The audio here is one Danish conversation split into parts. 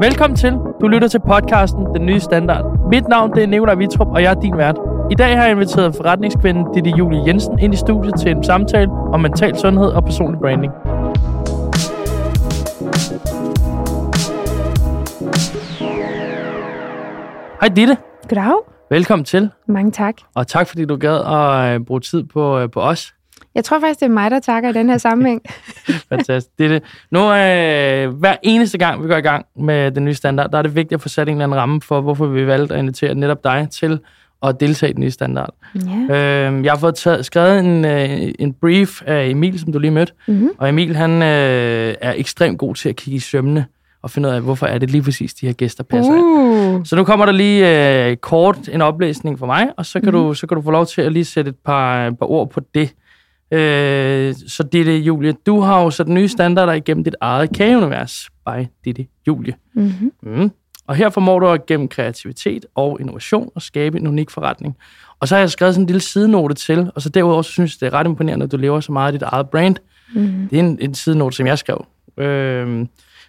Velkommen til. Du lytter til podcasten Den Nye Standard. Mit navn det er Nicolai Vitrup, og jeg er din vært. I dag har jeg inviteret forretningskvinden Ditte Julie Jensen ind i studiet til en samtale om mental sundhed og personlig branding. Hej Ditte. Goddag. Velkommen til, Mange tak. og tak fordi du gad at øh, bruge tid på, øh, på os. Jeg tror faktisk, det er mig, der takker i den her sammenhæng. Fantastisk. Det er det. Nu, øh, hver eneste gang, vi går i gang med den nye standard, der er det vigtigt at få sat en eller anden ramme for, hvorfor vi valgte at invitere netop dig til at deltage i den nye standard. Ja. Øh, jeg har fået taget, skrevet en, øh, en brief af Emil, som du lige mødte. Mm-hmm. Og Emil, han øh, er ekstremt god til at kigge i sømmene og finde ud af, hvorfor er det lige præcis, de her gæster passer ind. Uh. Så nu kommer der lige øh, kort en oplæsning fra mig, og så kan, mm. du, så kan du få lov til at lige sætte et par, et par ord på det. Øh, så Ditte Julie, du har jo sat nye standarder igennem dit eget kageunivers by Ditte Julie. Mm-hmm. Mm. Og her formår du at gennem kreativitet og innovation at skabe en unik forretning. Og så har jeg skrevet sådan en lille sidenote til, og så derudover så synes jeg, det er ret imponerende, at du lever så meget af dit eget brand. Mm-hmm. Det er en, en sidenote, som jeg skrev. Øh,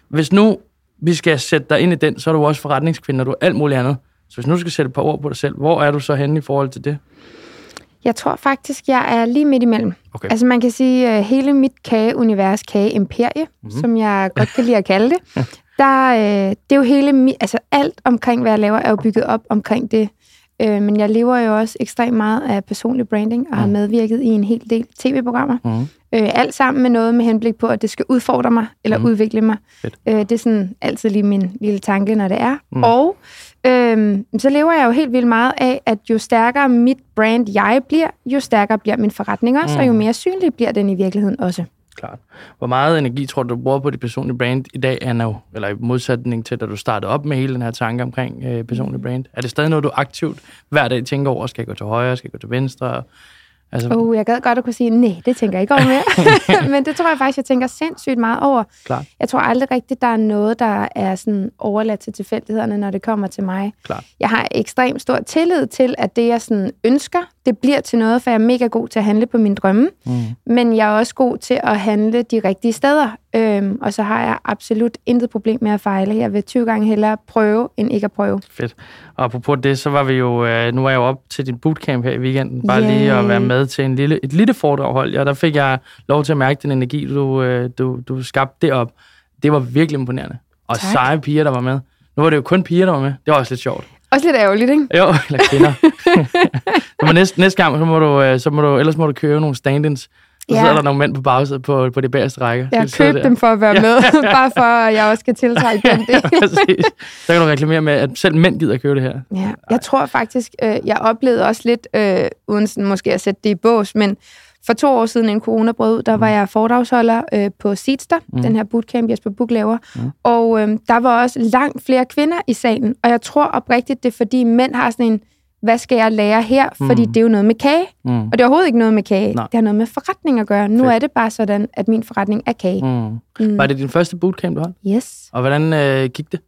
hvis nu vi skal sætte dig ind i den, så er du også forretningskvinde, og du er alt muligt andet. Så hvis nu skal sætte et par ord på dig selv, hvor er du så henne i forhold til det? Jeg tror faktisk, jeg er lige midt imellem. Okay. Altså man kan sige, uh, hele mit kageunivers, kageimperie, Mhm. mm-hmm. som jeg godt kan lide at kalde det, der, uh, det er jo hele, altså alt omkring, hvad jeg laver, er jo bygget op omkring det. Uh, men jeg lever jo også ekstremt meget af personlig branding, og har Mm. medvirket i en hel del tv-programmer. Mm. Øh, alt sammen med noget med henblik på, at det skal udfordre mig, eller Mhm. mm. udvikle mig. Fedt. Øh, det er sådan altid lige min lille tanke, når det er. Mm. Mm. Og øhm, så lever jeg jo helt vildt meget af, at jo stærkere mit brand jeg bliver, jo stærkere bliver min forretning også, mm. og jo Mm. mere synlig bliver den i virkeligheden også. Klart. Hvor meget energi tror du, du bruger på dit personlige brand i dag, Anna? Eller i modsætning til, da du startede op med hele den her tanke omkring øh, personlig brand. Er det stadig noget, du aktivt hver dag tænker over? Skal jeg gå til højre? Skal jeg gå til venstre? Altså, oh, jeg gad godt at kunne sige, nej, det tænker jeg ikke over mere. Men det tror jeg faktisk, jeg tænker sindssygt meget over. klart, Jeg tror aldrig rigtigt, der er noget, der er sådan overladt til tilfældighederne, når det kommer til mig. klart. Jeg har ekstremt stor tillid til, at det, jeg sådan ønsker, det bliver til noget, for jeg er mega god til at handle på mine drømme. Mm. Men jeg er også god til at handle de rigtige steder. Øhm, og så har jeg absolut intet problem med at fejle. Jeg vil 20 gange hellere prøve, end ikke at prøve. Fedt. Og apropos det, så var vi jo, øh, nu er jeg jo op til din bootcamp her i weekenden, bare Yay. lige at være med til en lille, et lille foredrag, hold. Ja, der fik jeg lov til at mærke den energi, du, øh, du, du skabte derop. Det var virkelig imponerende. Og Tak. seje piger, der var med. Nu var det jo kun piger, der var med. Det var også lidt sjovt. Også lidt ærgerligt, ikke? Jo, eller kvinder. næste, næste gang, så må du, øh, så må du, ellers må du købe nogle stand-ins. Så Ja. sidder der nogle mænd på bagsædet på, på det bagerste række. Jeg købt der. dem for at være med, bare for at jeg også skal tiltrække den del. Præcis. Så kan du reklamere med, at selv mænd gider købe det her. Ja, jeg tror faktisk, øh, jeg oplevede også lidt, øh, uden sådan måske at sætte det i bås, men for to år siden, en corona brød ud, der var jeg foredragsholder øh, på Seedster, Mm. mm. den her bootcamp, Jesper Buch laver. Mm. Mm. Og øh, der var også langt flere kvinder i salen, og jeg tror oprigtigt, det er fordi mænd har sådan en, hvad skal jeg lære her? Fordi Mm. det er jo noget med kage, Mm. og det er overhovedet ikke noget med kage. Nej. Det har noget med forretning at gøre. Nu Fedt. er det bare sådan, at min forretning er kage. Mm. Mm. Var det din første bootcamp, du holdt? Yes. Og hvordan øh, gik det?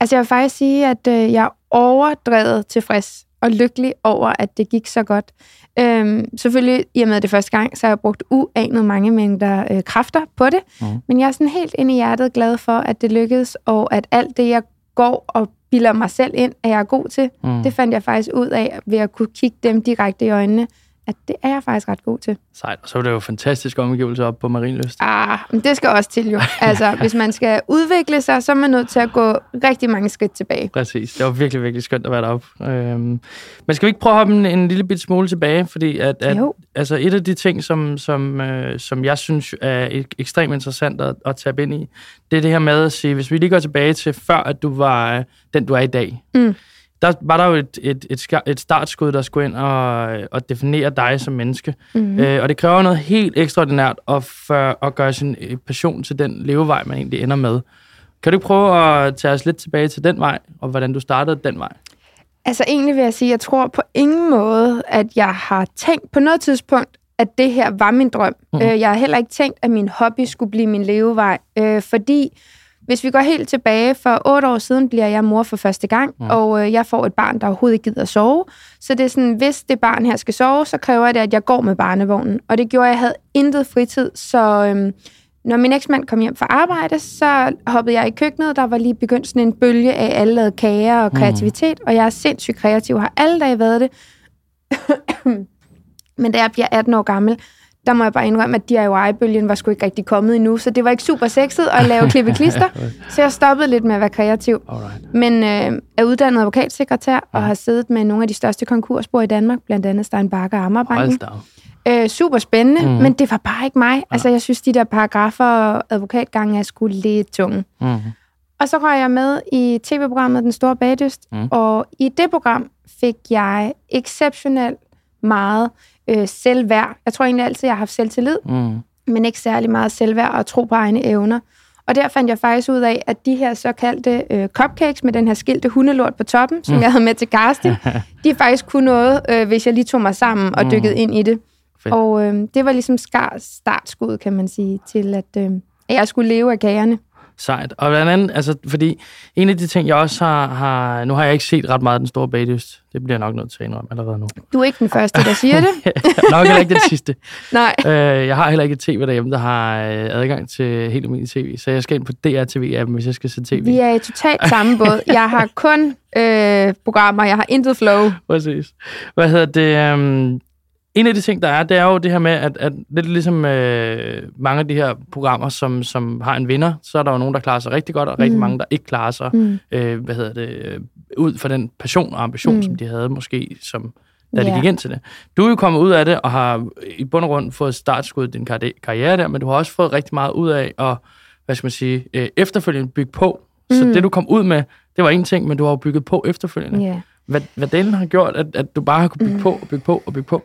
Altså jeg vil faktisk sige, at øh, jeg er overdrevet tilfreds og lykkelig over, at det gik så godt. Øhm, selvfølgelig, i og med det første gang, så har jeg brugt uanet mange mængder øh, kræfter på det. Mhm. Men jeg er sådan helt ind i hjertet glad for, at det lykkedes, og at alt det, jeg går og bilder mig selv ind, at jeg er god til, Mm. det fandt jeg faktisk ud af ved at kunne kigge dem direkte i øjnene, at det er jeg faktisk ret god til. Sejt. Og så var det jo fantastiske omgivelser op på Marienlyst. Ah, men det skal også til jo. Altså, hvis man skal udvikle sig, så er man nødt til at gå rigtig mange skridt tilbage. Præcis. Det var virkelig, virkelig skønt at være deroppe. Øhm, men skal vi ikke prøve at hoppe en, en lille bit smule tilbage? Fordi at, at Jo. altså et af de ting, som, som, øh, som jeg synes er ek- ekstremt interessant at, at tabe ind i, det er det her med at sige, hvis vi lige går tilbage til før, at du var øh, den, du er i dag. Mm. Der var der jo et, et, et, et startskud, der skulle ind og, og definere dig som menneske. Mm-hmm. Øh, og det kræver noget helt ekstraordinært at, for, at gøre sin øh, passion til den levevej, man egentlig ender med. Kan du prøve at tage os lidt tilbage til den vej, og hvordan du startede den vej? Altså egentlig vil jeg sige, at jeg tror på ingen måde, at jeg har tænkt på noget tidspunkt, at det her var min drøm. Mm. Øh, jeg har heller ikke tænkt, at min hobby skulle blive min levevej. Øh, fordi hvis vi går helt tilbage, for otte år siden bliver jeg mor for første gang, mm. og øh, jeg får et barn, der overhovedet ikke gider at sove. Så det er sådan, hvis det barn her skal sove, så kræver det, at jeg går med barnevognen. Og det gjorde, at jeg havde intet fritid, så... Øh, når min eksmand kom hjem fra arbejde, så hoppede jeg i køkkenet. Der var lige begyndt sådan en bølge af alle lavede kager og kreativitet, mm. og jeg er sindssygt kreativ, har alle dage været det. Men da jeg bliver 18 år gammel, der må jeg bare indrømme, at DIY-bølgen var sgu ikke rigtig kommet endnu, så det var ikke super sexet at lave klippe-klister, så jeg stoppede lidt med at være kreativ. Alright. Men øh, er uddannet advokatsekretær og har siddet med nogle af de største konkursbord i Danmark, blandt andet Stein Bakker og op. Øh, super spændende, mm. men det var bare ikke mig. Altså, jeg synes, de der paragrafer og advokatgange er sgu lidt tunge. Mm. Og så røg jeg med i tv-programmet Den Store Bagdyst, mm. og i det program fik jeg exceptionelt meget øh, selvværd. Jeg tror egentlig altid, jeg har haft selvtillid, Mm. men ikke særlig meget selvværd og tro på egne evner. Og der fandt jeg faktisk ud af, at de her såkaldte øh, cupcakes med den her skilte hundelort på toppen, som jeg havde med til casting, de faktisk kunne noget, øh, hvis jeg lige tog mig sammen og Mm. dykkede ind i det. Fedt. Og øh, det var ligesom skar startskud, kan man sige, til at, øh, at jeg skulle leve af kagerne. Sejt. Og blandt andet, altså, fordi en af de ting, jeg også har, har... Nu har jeg ikke set ret meget Den Store Bagdyst. Det bliver jeg nok nødt til at indrømme allerede nu. Du er ikke den første, der siger det. nok heller ikke den sidste. Nej. Øh, jeg har heller ikke et tv derhjemme, der har øh, adgang til helt almindelig tv, så jeg skal ind på DRTV-appen, hvis jeg skal se tv. Vi er i totalt samme båd. Jeg har kun øh, programmer, jeg har intet flow. Præcis. Hvad hedder det? Um, en af de ting, der er, det er jo det her med, at, at lidt ligesom øh, mange af de her programmer, som, som har en vinder, så er der jo nogen, der klarer sig rigtig godt, og rigtig Mm. mange, der ikke klarer sig, Mm. øh, hvad hedder det, øh, ud fra den passion og ambition, mm. Som de havde måske, som, da Ja. de gik ind til det. Du er jo kommet ud af det, og har i bund og grund fået startskud i din karri- karriere der, men du har også fået rigtig meget ud af at, hvad skal man sige, øh, efterfølgende bygge på. Så Mm. det, du kom ud med, det var en ting, men du har jo bygget på efterfølgende. Ja. Hvad, hvad delen har gjort, at, at du bare har kunnet bygge Mm. på og bygge på og bygge på?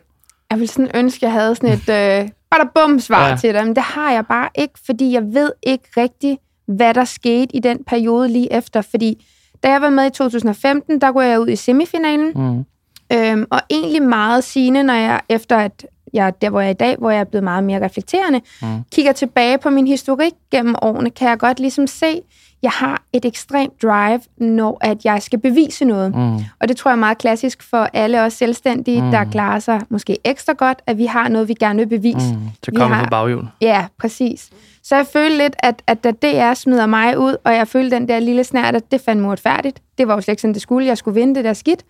Jeg ville sådan ønske, jeg havde sådan et øh, bare bum svar ja. til dig, men det har jeg bare ikke, fordi jeg ved ikke rigtigt, hvad der skete i den periode lige efter. Fordi da jeg var med i 2015, der går jeg ud i semifinalen, Mm. Øhm, og egentlig meget sigende, når jeg efter at jeg der, hvor jeg er i dag, hvor jeg er blevet meget mere reflekterende, Mm. kigger tilbage på min historik gennem årene, kan jeg godt ligesom se, jeg har et ekstremt drive, når at jeg skal bevise noget. Mm. Og det tror jeg er meget klassisk for alle os selvstændige, Mm. der klarer sig måske ekstra godt, at vi har noget, vi gerne vil bevise. Mm. Så kommer på baghjul. Ja, præcis. Så jeg følte lidt, at, at da DR smider mig ud, og jeg følte den der lille snært, at det fandt mig uretfærdigt. Det var jo slet ikke sådan, det skulle. Jeg skulle vinde det der skidt.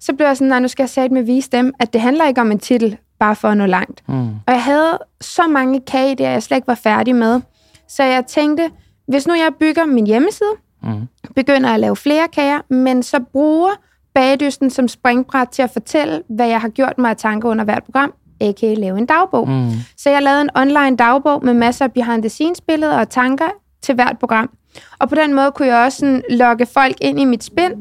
Så blev jeg sådan, nej, nu skal jeg sætte med vise dem, at det handler ikke om en titel, bare for at nå langt. Mm. Og jeg havde så mange kage der, jeg slet ikke var færdig med. Så jeg tænkte, hvis nu jeg bygger min hjemmeside, Mm. begynder at lave flere kager, men så bruger bagdysten som springbræt til at fortælle, hvad jeg har gjort mig af tanker under hvert program, a.k.a. lave en dagbog. Mm. Så jeg lavede en online dagbog med masser af behind the scenes billeder og tanker til hvert program. Og på den måde kunne jeg også sådan lokke folk ind i mit spind.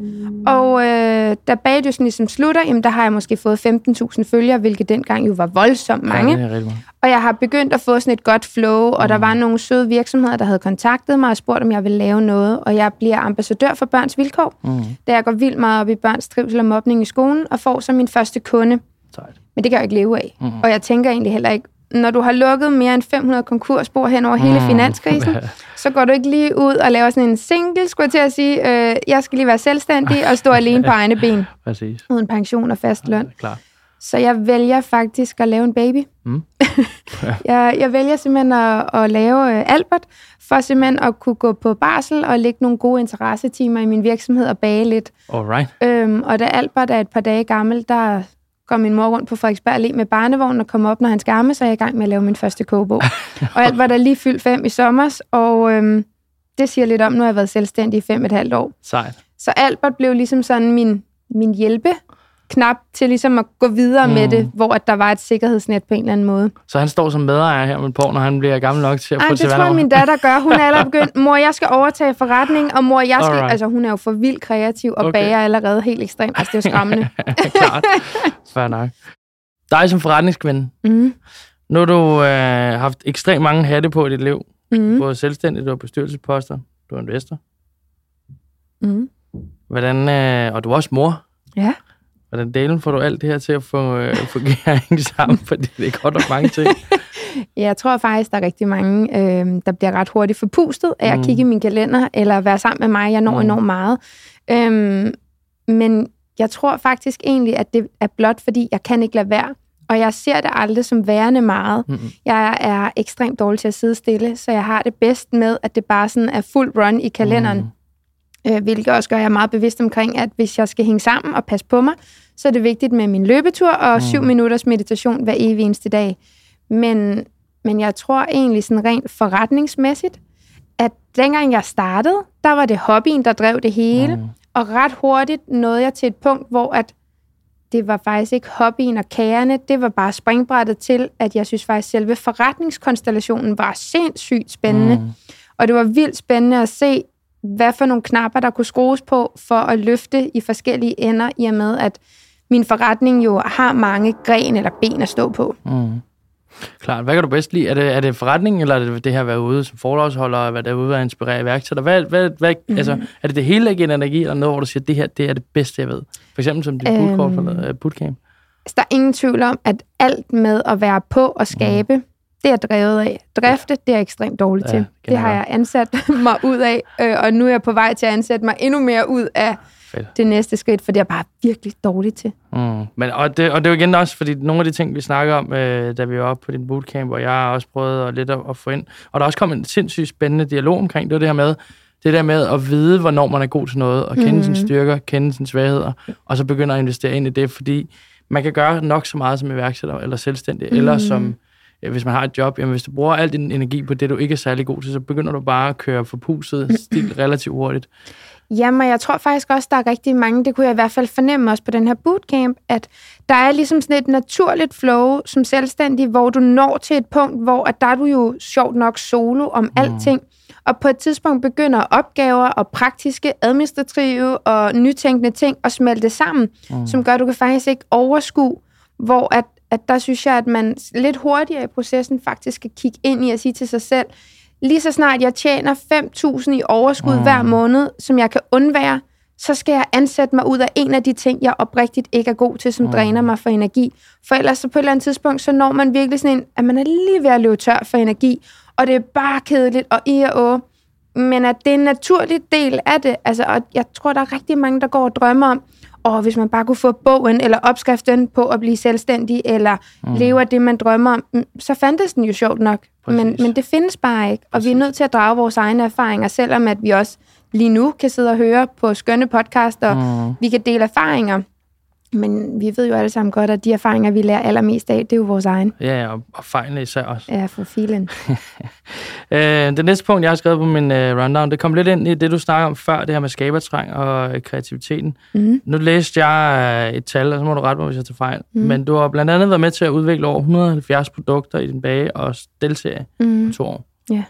Og øh, da bagdysten ligesom slutter, jamen, der har jeg måske fået 15.000 følgere, hvilket dengang jo var voldsomt mange. Ja, det er rigtig. Og jeg har begyndt at få sådan et godt flow, og der var nogle søde virksomheder, der havde kontaktet mig og spurgt, om jeg ville lave noget. Og jeg bliver ambassadør for Børns Vilkår, Mm. da jeg går vildt meget op i børns trivsel og mobning i skolen, og får så min første kunde. Sejt. Men det kan jeg ikke leve af. Mm. Og jeg tænker egentlig heller ikke, når du har lukket mere end 500 konkursspor hen over hele Mm. finanskrisen, så går du ikke lige ud og laver sådan en single, skulle jeg til at sige, øh, jeg skal lige være selvstændig og stå alene på egne ben, Præcis. uden pension og fast løn. Ja, klar. Så jeg vælger faktisk at lave en baby. Mm. jeg, jeg vælger simpelthen at, at lave øh, Albert, for simpelthen at kunne gå på barsel og lægge nogle gode interessetimer i min virksomhed og bage lidt. Alright. Øhm, og da Albert er et par dage gammel, der går min mor rundt på Frederiksberg Allé med barnevognen og kommer op, når han skal amme, så er jeg i gang med at lave min første kogebog. og Albert er lige fyldt fem i sommer, og øhm, det siger lidt om, nu har jeg været selvstændig i fem et halvt år. Sejt. Så Albert blev ligesom sådan min, min hjælpe knap til ligesom at gå videre mm. med det, hvor at der var et sikkerhedsnet på en eller anden måde. Så han står som medejer her med på, når han bliver gammel nok til at Ej, få det til tror jeg, min datter gør. Hun er allerede begyndt, mor, jeg skal overtage forretning, og mor, jeg skal... Alright. Altså, hun er jo for vildt kreativ og okay. bager allerede helt ekstremt. Altså, det er jo skræmmende. Klart. Fair nok. Dig som forretningskvinde. mm. Nu har du øh, haft ekstremt mange hatte på i dit liv. Mm. Både selvstændig, du har bestyrelsesposter, du er investor. Mm. Hvordan, øh, og du er også mor. Ja. Hvordan delen får du alt det her til at få, øh, fungere sammen? Fordi det er godt nok mange ting. Jeg tror faktisk, der er rigtig mange, øh, der bliver ret hurtigt forpustet af at Mm. kigge i min kalender, eller være sammen med mig. Jeg når Mm. enormt meget. Øhm, men jeg tror faktisk egentlig, at det er blot, fordi jeg kan ikke lade være og jeg ser det aldrig som værende meget. Mm-hmm. Jeg er ekstremt dårlig til at sidde stille, så jeg har det bedst med, at det bare sådan er fuld run i kalenderen. Mm. Øh, hvilket også gør, at jeg er meget bevidst omkring, at hvis jeg skal hænge sammen og passe på mig, så er det vigtigt med min løbetur og mm. syv minutters meditation hver evig eneste dag. Men, men jeg tror egentlig sådan rent forretningsmæssigt, at dengang jeg startede, der var det hobbyen, der drev det hele. Mm. Og ret hurtigt nåede jeg til et punkt, hvor at det var faktisk ikke hobbyen og kærene, det var bare springbrættet til, at jeg synes faktisk, selve forretningskonstellationen var sindssygt spændende. Mm. Og det var vildt spændende at se, hvad for nogle knapper, der kunne skrues på for at løfte i forskellige ender, i og med, at min forretning jo har mange gren eller ben at stå på. Mm. Klart. Hvad kan du bedst lide? Er det, er det forretning, eller er det det her at være ude som foredragsholder, og være derude og inspirere iværksætter? Hvad, hvad, hvad, mm. altså, er det det hele, giver energi, eller noget, hvor du siger, det her det er det bedste, jeg ved? For eksempel som dit øhm, bootcamp. bootcamp. Der er ingen tvivl om, at alt med at være på og skabe, mm. Det er drevet af. Drifte, det er jeg ekstremt dårligt ja, til. Det har jeg ansat mig ud af, øh, og nu er jeg på vej til at ansætte mig endnu mere ud af Fedt. det næste skridt, for det er bare virkelig dårligt til. Mm. Men, og, det, og det er jo igen også, fordi nogle af de ting, vi snakker om, øh, da vi var oppe på din bootcamp, hvor jeg også prøvede at, lidt at, at få ind, og der er også kommet en sindssygt spændende dialog omkring det, det her med, det der med at vide, hvornår man er god til noget, og kende mm. sine styrker, kende sine svagheder, og så begynde at investere ind i det, fordi man kan gøre nok så meget som iværksætter, eller selvstændig, mm. eller som hvis man har et job, jamen hvis du bruger al din energi på det, du ikke er særlig god til, så begynder du bare at køre for puset stil relativt hurtigt. Jamen, jeg tror faktisk også, der er rigtig mange, det kunne jeg i hvert fald fornemme også på den her bootcamp, at der er ligesom sådan et naturligt flow som selvstændig, hvor du når til et punkt, hvor at der er du jo sjovt nok solo om mm. alting, og på et tidspunkt begynder opgaver og praktiske, administrative og nytænkende ting at smelte sammen, mm. som gør, at du kan faktisk ikke overskue, hvor at, at der synes jeg, at man lidt hurtigere i processen faktisk skal kigge ind i at sige til sig selv, lige så snart jeg tjener 5.000 i overskud mm. hver måned, som jeg kan undvære, så skal jeg ansætte mig ud af en af de ting, jeg oprigtigt ikke er god til, som mm. dræner mig for energi. For ellers så på et eller andet tidspunkt, så når man virkelig sådan en, at man er lige ved at løbe tør for energi, og det er bare kedeligt og i og å. Men at det er en naturlig del af det. Altså, og jeg tror, der er rigtig mange, der går og drømmer om, og hvis man bare kunne få bogen eller opskriften på at blive selvstændig, eller mm. leve af det, man drømmer om, mm, så fandtes den jo sjovt nok. Men, men det findes bare ikke, og Præcis. vi er nødt til at drage vores egne erfaringer, selvom at vi også lige nu kan sidde og høre på skønne podcaster, mm. vi kan dele erfaringer. Men vi ved jo alle sammen godt, at de erfaringer, vi lærer allermest af, det er jo vores egen. Ja, og, og fejlene især også. Ja, for filen. øh, det næste punkt, jeg har skrevet på min uh, rundown, det kom lidt ind i det, du snakker om før, det her med skabertræng og uh, kreativiteten. Mm. Nu læste jeg uh, et tal, og så må du rette mig, hvis jeg tager fejl. Mm. Men du har blandt andet været med til at udvikle over 170 produkter i din bage- og stelserie mm. på to år. Ja.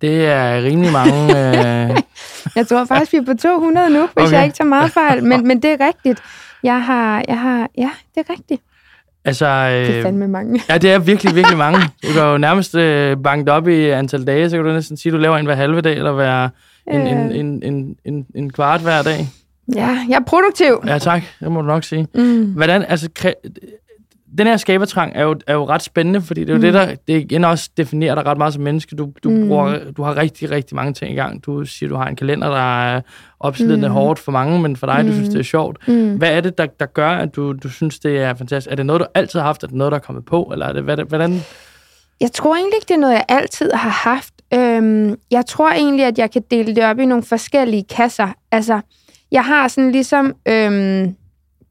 Det er rimelig mange... uh... jeg tror faktisk, vi er på 200 nu, hvis okay. jeg ikke tager meget fejl. Men, men det er rigtigt. Jeg har, jeg har, ja, det er rigtigt. Altså, øh, det er fandme mange. Ja, det er virkelig, virkelig mange. Du kan jo nærmest øh, banket op i antal dage, så kan du næsten sige, at du laver en hver halve dag, eller hver en, øh. en, en, en, en, en kvart hver dag. Ja, jeg er produktiv. Ja, tak. Det må du nok sige. Mm. Hvordan, altså, den her skabertrang er jo, er jo ret spændende, fordi det er jo mm. det, der det igen også definerer dig ret meget som menneske. Du, du, mm. bruger, du har rigtig, rigtig mange ting i gang. Du siger, du har en kalender, der er opslidende mm. hårdt for mange, men for dig, mm. du synes, det er sjovt. Mm. Hvad er det, der, der gør, at du, du synes, det er fantastisk? Er det noget, du altid har haft? Er det noget, der er kommet på? Eller er det, hvad, hvordan... Jeg tror egentlig ikke, det er noget, jeg altid har haft. Øhm, jeg tror egentlig, at jeg kan dele det op i nogle forskellige kasser. Altså, jeg har sådan ligesom... Øhm,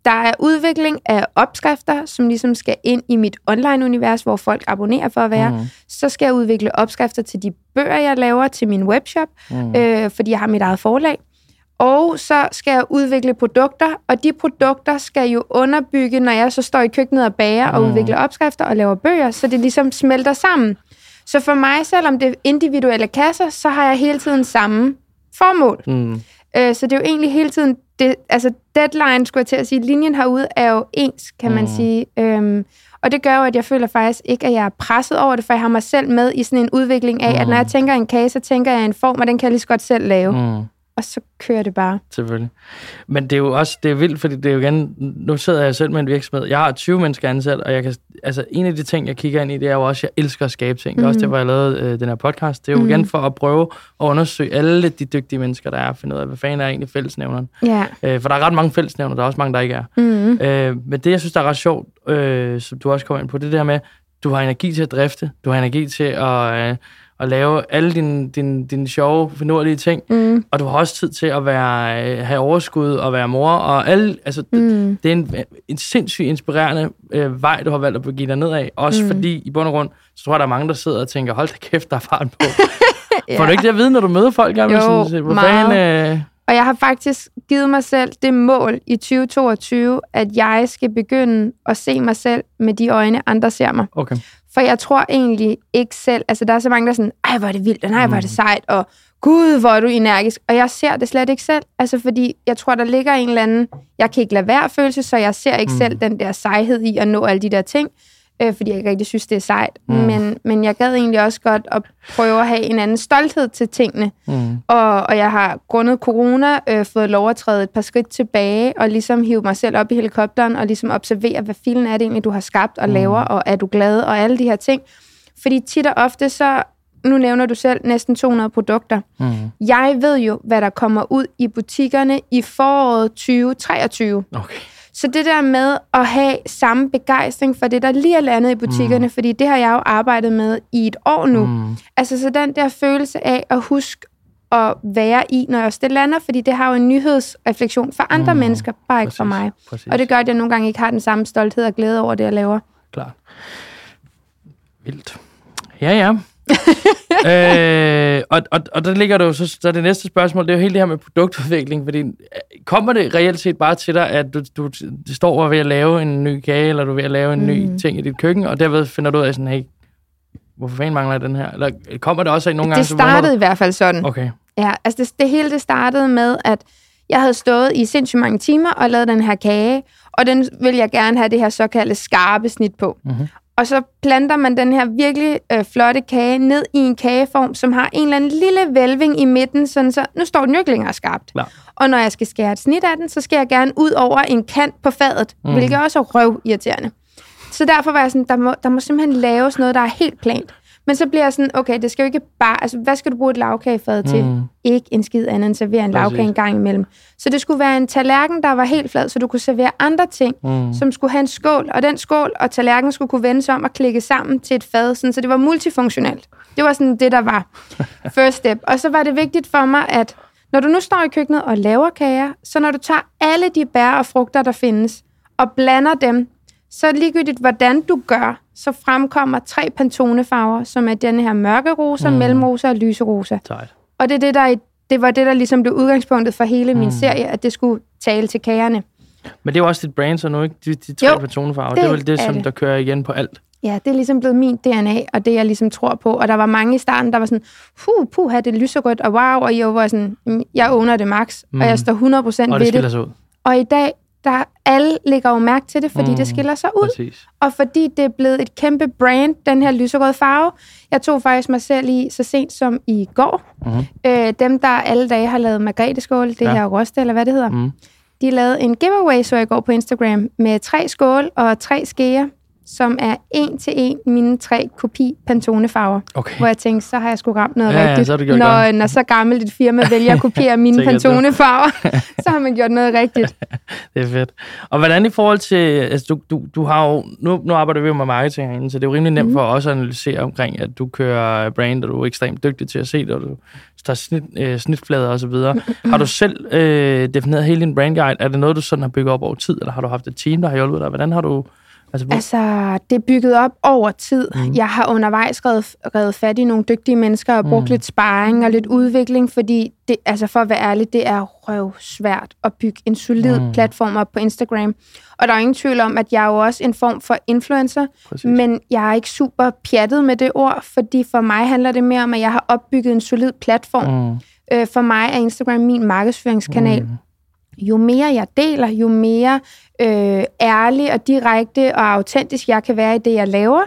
der er udvikling af opskrifter, som ligesom skal ind i mit online-univers, hvor folk abonnerer for at være. Mm. Så skal jeg udvikle opskrifter til de bøger, jeg laver til min webshop, mm. øh, fordi jeg har mit eget forlag. Og så skal jeg udvikle produkter, og de produkter skal jo underbygge, når jeg så står i køkkenet og bager mm. og udvikler opskrifter og laver bøger, så det ligesom smelter sammen. Så for mig, selvom det er individuelle kasser, så har jeg hele tiden samme formål. Mm. Øh, så det er jo egentlig hele tiden, det, altså deadline, skulle jeg til at sige, linjen herude er jo ens, kan man mm. sige. Øhm, og det gør jo, at jeg føler faktisk ikke, at jeg er presset over det, for jeg har mig selv med i sådan en udvikling af, mm. at når jeg tænker en kage, så tænker jeg en form, og den kan jeg lige så godt selv lave. Mm. Og så kører det bare. Selvfølgelig. Men det er jo også det er vildt, fordi det er jo igen, nu sidder jeg selv med en virksomhed. Jeg har 20 mennesker ansat, og jeg kan, altså en af de ting, jeg kigger ind i, det er jo også, at jeg elsker at skabe ting. Mm. Det er også det, hvor jeg lavede øh, den her podcast. Det er jo mm. igen for at prøve at undersøge alle de dygtige mennesker, der er, og finde ud af, hvad fanden er egentlig fællesnævneren. Ja. Øh, for der er ret mange fællesnævner, der er også mange, der ikke er. Mm. Øh, men det, jeg synes, der er ret sjovt, øh, som du også kommer ind på, det der med, du har energi til at drifte, du har energi til at, øh, at lave alle dine, dine, dine sjove, finurlige ting, Mm. og du har også tid til at være, øh, have overskud og være mor, og alle, altså, mm. Mm. det er en, en sindssygt inspirerende øh, vej, du har valgt at begive dig nedad. Også mm. Fordi, i bund og grund, så tror jeg, der er mange, der sidder og tænker, hold da kæft, der er fart på. Ja. Får du ikke det at vide, når du møder folk? Jo, sådan, hvor meget. fanden, øh, Og jeg har faktisk givet mig selv det mål i 2022, at jeg skal begynde at se mig selv med de øjne, andre ser mig. okay. For jeg tror egentlig ikke selv, altså der er så mange, der er sådan, ej, hvor er det vildt, og nej, hvor er det sejt, og gud, hvor er du energisk. Og jeg ser det slet ikke selv, altså fordi jeg tror, der ligger en eller anden, jeg kan ikke lade være følelse, så jeg ser ikke Mm. mm. selv den der sejhed i at nå alle de der ting, øh, fordi jeg ikke rigtig synes, det er sejt. Mm. Mm. Men, men jeg gad egentlig også godt at prøve at have en anden stolthed til tingene. Mm. Og, og jeg har grundet corona øh, fået lov at træde et par skridt tilbage, og ligesom hive mig selv op i helikopteren, og ligesom observere, hvad filen er det egentlig, du har skabt og laver, og er du glad, og alle de her ting. Fordi tit og ofte, så, nu nævner du selv, næsten 200 produkter. Mm. Jeg ved jo, hvad der kommer ud i butikkerne i foråret 2023. Okay. Så det der med at have samme begejstring for det, der lige er landet i butikkerne, mm. fordi det har jeg jo arbejdet med i et år nu. Mm. Altså så den der følelse af at huske at være i, når også det lander, fordi det har jo en nyhedsreflektion for andre Mm, mennesker, bare ikke for præcis, mig. Præcis. Og det gør, at jeg nogle gange ikke har den samme stolthed og glæde over det, jeg laver. Klart. Vildt. Ja, ja. øh, og, og, og der ligger der jo så, så det næste spørgsmål, det er jo hele det her med produktudvikling, fordi øh, kommer det reelt set bare til dig, at du, du, du står og ved at lave en ny kage, eller du er ved at lave en mm. ny ting i dit køkken, og derved finder du ud af sådan, hey, hvorfor fanden mangler jeg den her? Eller kommer det også af nogle gange? Det så vågner startede i hvert fald sådan. Du, okay. Ja, altså det, det hele det startede med, at jeg havde stået i sindssygt mange timer og lavet den her kage, og den vil jeg gerne have det her såkaldte skarpe snit på. Mhm. Og så planter man den her virkelig øh, flotte kage ned i en kageform, som har en eller anden lille velving i midten, sådan så nu står den jo ikke længere skarpt. Klar. Og når jeg skal skære et snit af den, så skal jeg gerne ud over en kant på fadet, mm. hvilket også er røv irriterende. Så derfor var jeg sådan, der må, der må simpelthen laves noget, der er helt plant. Men så bliver jeg sådan, okay, det skal jo ikke bare... Altså, hvad skal du bruge et lavkagefad til? Mm. Ikke en skid andet end servere en Præcis. lavkage en gang imellem. Så det skulle være en tallerken, der var helt flad, så du kunne servere andre ting, Mm. som skulle have en skål, og den skål og tallerken skulle kunne vendes om og klikke sammen til et fad, sådan, så det var multifunktionelt. Det var sådan det, der var first step. Og så var det vigtigt for mig, at når du nu står i køkkenet og laver kager, så når du tager alle de bær og frugter, der findes, og blander dem, så ligegyldigt, hvordan du gør, så fremkommer tre pantonefarver, som er den her mørke rosa, Mm. mm. mellemrosa og lyse rosa. Sejt. Og det, er det, der, er- det var det, der ligesom blev udgangspunktet for hele min Mm. serie, at det skulle tale til kagerne. Men det er jo også dit brand, så nu ikke? De, de tre Jo, personfarver. Det, det det er vel det, som det. der kører igen på alt. Ja, det er ligesom blevet min DNA, og det, jeg ligesom tror på. Og der var mange i starten, der var sådan, puh, puh, det er lyserødt, og wow, og jeg var sådan, "Mm, jeg under det max, Mm. mm. og jeg står 100% Og ved det skiller det. sig ud. Og i dag, der alle lægger jo mærke til det, fordi Mm. mm. det skiller sig ud. Præcis. Og fordi det er blevet et kæmpe brand, den her lyserøde farve. Jeg tog faktisk mig selv i så sent som i går. Mhm. Øh, dem, der alle dage har lavet margrethe-skål, det ja. her roste, eller hvad det hedder, Mm. de lavede en giveaway, så jeg går på Instagram, med tre skål og tre skeer, som er en til en mine tre kopi Pantone-farver. Okay. Hvor jeg tænkte, så har jeg sgu ramt noget Ja, ja, rigtigt. så har du gjort når, når så gammelt et firma vælger at kopiere mine. Pantone-farver, så har man gjort noget rigtigt. Det er fedt. Og hvordan i forhold til, altså du, du, du har jo, nu, nu arbejder vi jo med marketing herinde, så det er jo rimelig nemt Mhm. for os at analysere omkring, at du kører brand, og du er ekstremt dygtig til at se det, og du tager snit, øh, snitflader og så videre. Har du selv øh, defineret hele din brand guide? Er det noget, du sådan har bygget op over tid, eller har du haft et team, der har hjulpet dig? Hvordan har du... Altså, hvor, Altså, det er bygget op over tid. Mm. Jeg har undervejs revet, revet fat i nogle dygtige mennesker og brugt Mm. lidt sparring og lidt udvikling, fordi det, altså for at være ærlig, det er røvsvært at bygge en solid Mm. platform op på Instagram. Og der er ingen tvivl om, at jeg er jo også en form for influencer, præcis. men jeg er ikke super pjattet med det ord, fordi for mig handler det mere om, at jeg har opbygget en solid platform. Mm, Øh, for mig er Instagram min markedsføringskanal. Mm. Jo mere jeg deler, jo mere øh, ærlig og direkte og autentisk jeg kan være i det, jeg laver,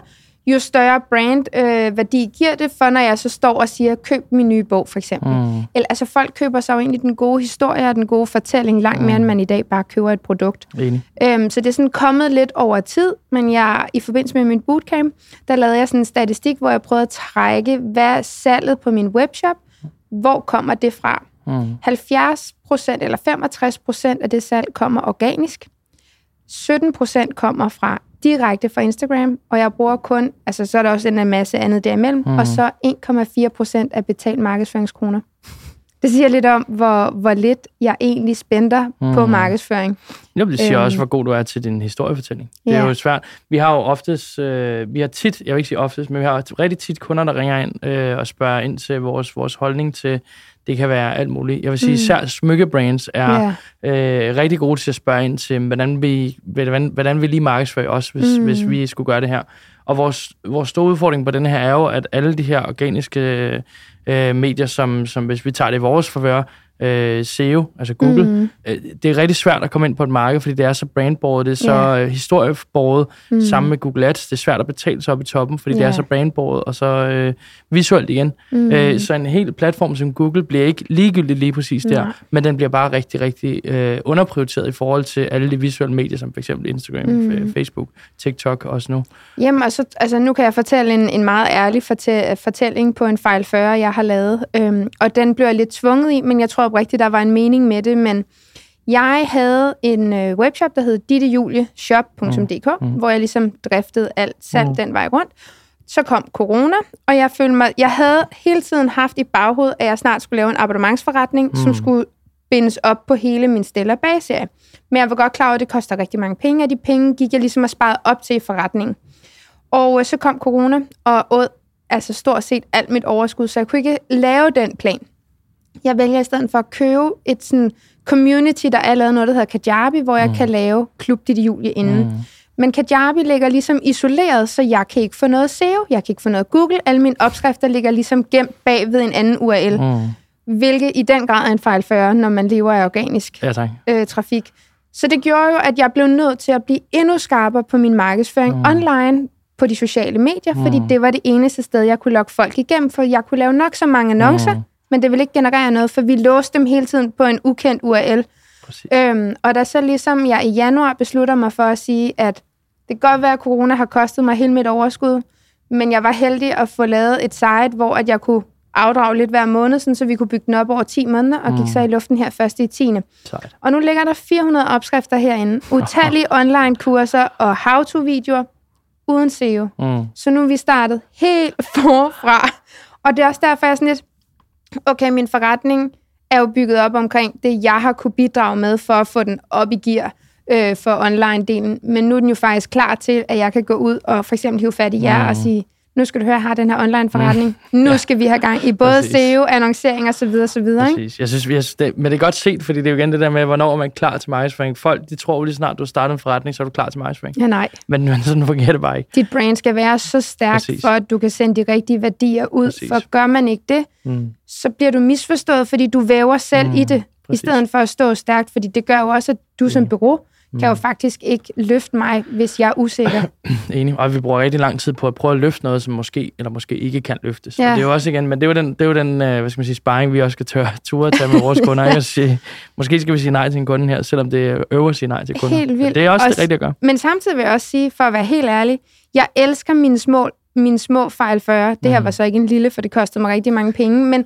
jo større brandværdi øh, værdi giver det, for når jeg så står og siger, køb min nye bog, for eksempel. Mm. Eller, altså, folk køber sig jo egentlig den gode historie og den gode fortælling langt mere, mm. end man i dag bare køber et produkt. Enig. Øhm, så det er sådan kommet lidt over tid, men jeg i forbindelse med min bootcamp, der lavede jeg sådan en statistik, hvor jeg prøvede at trække, hvad salget på min webshop, hvor kommer det fra? Mm. 70 procent eller 65 procent af det salg kommer organisk. 17 procent kommer fra direkte fra Instagram, og jeg bruger kun, altså så er der også en masse andet derimellem, mm. og så 1,4 procent af betalt markedsføringskroner. Det siger lidt om, hvor, hvor lidt jeg egentlig spænder mm. på markedsføring. Ja, det siger øhm. også, hvor god du er til din historiefortælling. Det ja. er jo svært. Vi har jo oftest, øh, vi har tit, jeg vil ikke sige oftest, men vi har rigtig tit kunder, der ringer ind øh, og spørger ind til vores, vores holdning til, det kan være alt muligt. Jeg vil sige, mm. især smykkebrands er yeah. øh, rigtig gode til at spørge ind til, hvordan vi, hvordan, hvordan vi lige markedsfører os, hvis, mm. hvis vi skulle gøre det her. Og vores, vores store udfordring på den her er jo, at alle de her organiske øh, øh medier, som, som hvis vi tager det i vores forvør, øh, SEO, altså Google. Mm. Øh, det er rigtig svært at komme ind på et marked, fordi det er så brandbordet, det er så yeah. øh, historiebordet, mm. sammen med Google Ads. Det er svært at betale sig op i toppen, fordi yeah. det er så brandbordet, og så øh, visuelt igen. Mm. Øh, så en hel platform som Google bliver ikke ligegyldigt lige præcis der, Nej. men den bliver bare rigtig, rigtig øh, underprioriteret i forhold til alle de visuelle medier, som for eksempel Instagram, mm. Facebook, TikTok også nu. Jamen, og så, altså, nu kan jeg fortælle en, en meget ærlig fortæl, fortælling på en fejl 40, jeg har lavet, øhm, og den bliver lidt tvunget i, men jeg tror oprigtigt, der var en mening med det, men jeg havde en øh, webshop, der hed dittejulieShop.dk, mm. mm. hvor jeg ligesom driftede alt salg mm. den vej rundt. Så kom corona, og jeg følte mig, jeg havde hele tiden haft i baghovedet, at jeg snart skulle lave en abonnementsforretning, mm. som skulle bindes op på hele min Stella Bag-serie. Men jeg var godt klar over, at det koster rigtig mange penge, og de penge gik jeg ligesom og sparede op til i forretningen. Og øh, så kom corona, og åd altså stort set alt mit overskud, så jeg kunne ikke lave den plan. Jeg vælger i stedet for at købe et sådan community, der er lavet noget, der hedder Kajabi, hvor jeg mm. kan lave Klub Dit Julie inden. Mm. Men Kajabi ligger ligesom isoleret, så jeg kan ikke få noget SEO, jeg kan ikke få noget Google. Alle mine opskrifter ligger ligesom gemt bag ved en anden URL. Mm. Hvilket i den grad er en fejl for når man lever af organisk ja, tak. øh, trafik. Så det gjorde jo, at jeg blev nødt til at blive endnu skarpere på min markedsføring mm. online på de sociale medier, mm. fordi det var det eneste sted, jeg kunne lokke folk igennem, for jeg kunne lave nok så mange annoncer, mm men det vil ikke generere noget, for vi låste dem hele tiden på en ukendt URL. Øhm, og da så ligesom jeg i januar beslutter mig for at sige, at det kan godt være, at corona har kostet mig hele mit overskud, men jeg var heldig at få lavet et site, hvor at jeg kunne afdrage lidt hver måned, sådan, så vi kunne bygge den op over 10 måneder, og mm. gik så i luften her først i 10. Sejt. Og nu ligger der 400 opskrifter herinde, utallige online kurser og how-to-videoer, uden SEO. Mm. Så nu er vi startet helt forfra. Og det er også derfor, jeg er sådan lidt, okay, min forretning er jo bygget op omkring det, jeg har kunne bidrage med for at få den op i gear øh, for online-delen. Men nu er den jo faktisk klar til, at jeg kan gå ud og for eksempel hive fat i jer mm. og sige, nu skal du høre, jeg har den her online-forretning. Mm. Nu ja. skal vi have gang i både Præcis. SEO, annoncering og så videre, så videre. Ikke? Jeg synes, jeg synes det, men det er godt set, fordi det er jo igen det der med, hvornår er man klar til markedsføring. Folk, de tror lige snart, du starter en forretning, så er du klar til markedsføring. Ja, nej. Men, men sådan fungerer det bare ikke. Dit brand skal være så stærkt, Præcis. for at du kan sende de rigtige værdier ud. Præcis. For gør man ikke det, mm. så bliver du misforstået, fordi du væver selv mm. i det, Præcis. i stedet for at stå stærkt, fordi det gør jo også, at du mm. som bureau mm. kan jo faktisk ikke løfte mig, hvis jeg er usikker. Enig, og vi bruger rigtig lang tid på at prøve at løfte noget, som måske eller måske ikke kan løftes. Ja. Og det er jo også igen, men det er jo den, det er jo den øh, hvad skal man sige, sparring, vi også skal tør, ture tage med vores kunder. Ikke? Sige, måske skal vi sige nej til en kunde her, selvom det er øver at sige nej til kunden. Helt vildt. det er også, også det rigtige at gøre. Men samtidig vil jeg også sige, for at være helt ærlig, jeg elsker mine små, mine små fejl 40. Det her mm. var så ikke en lille, for det kostede mig rigtig mange penge, men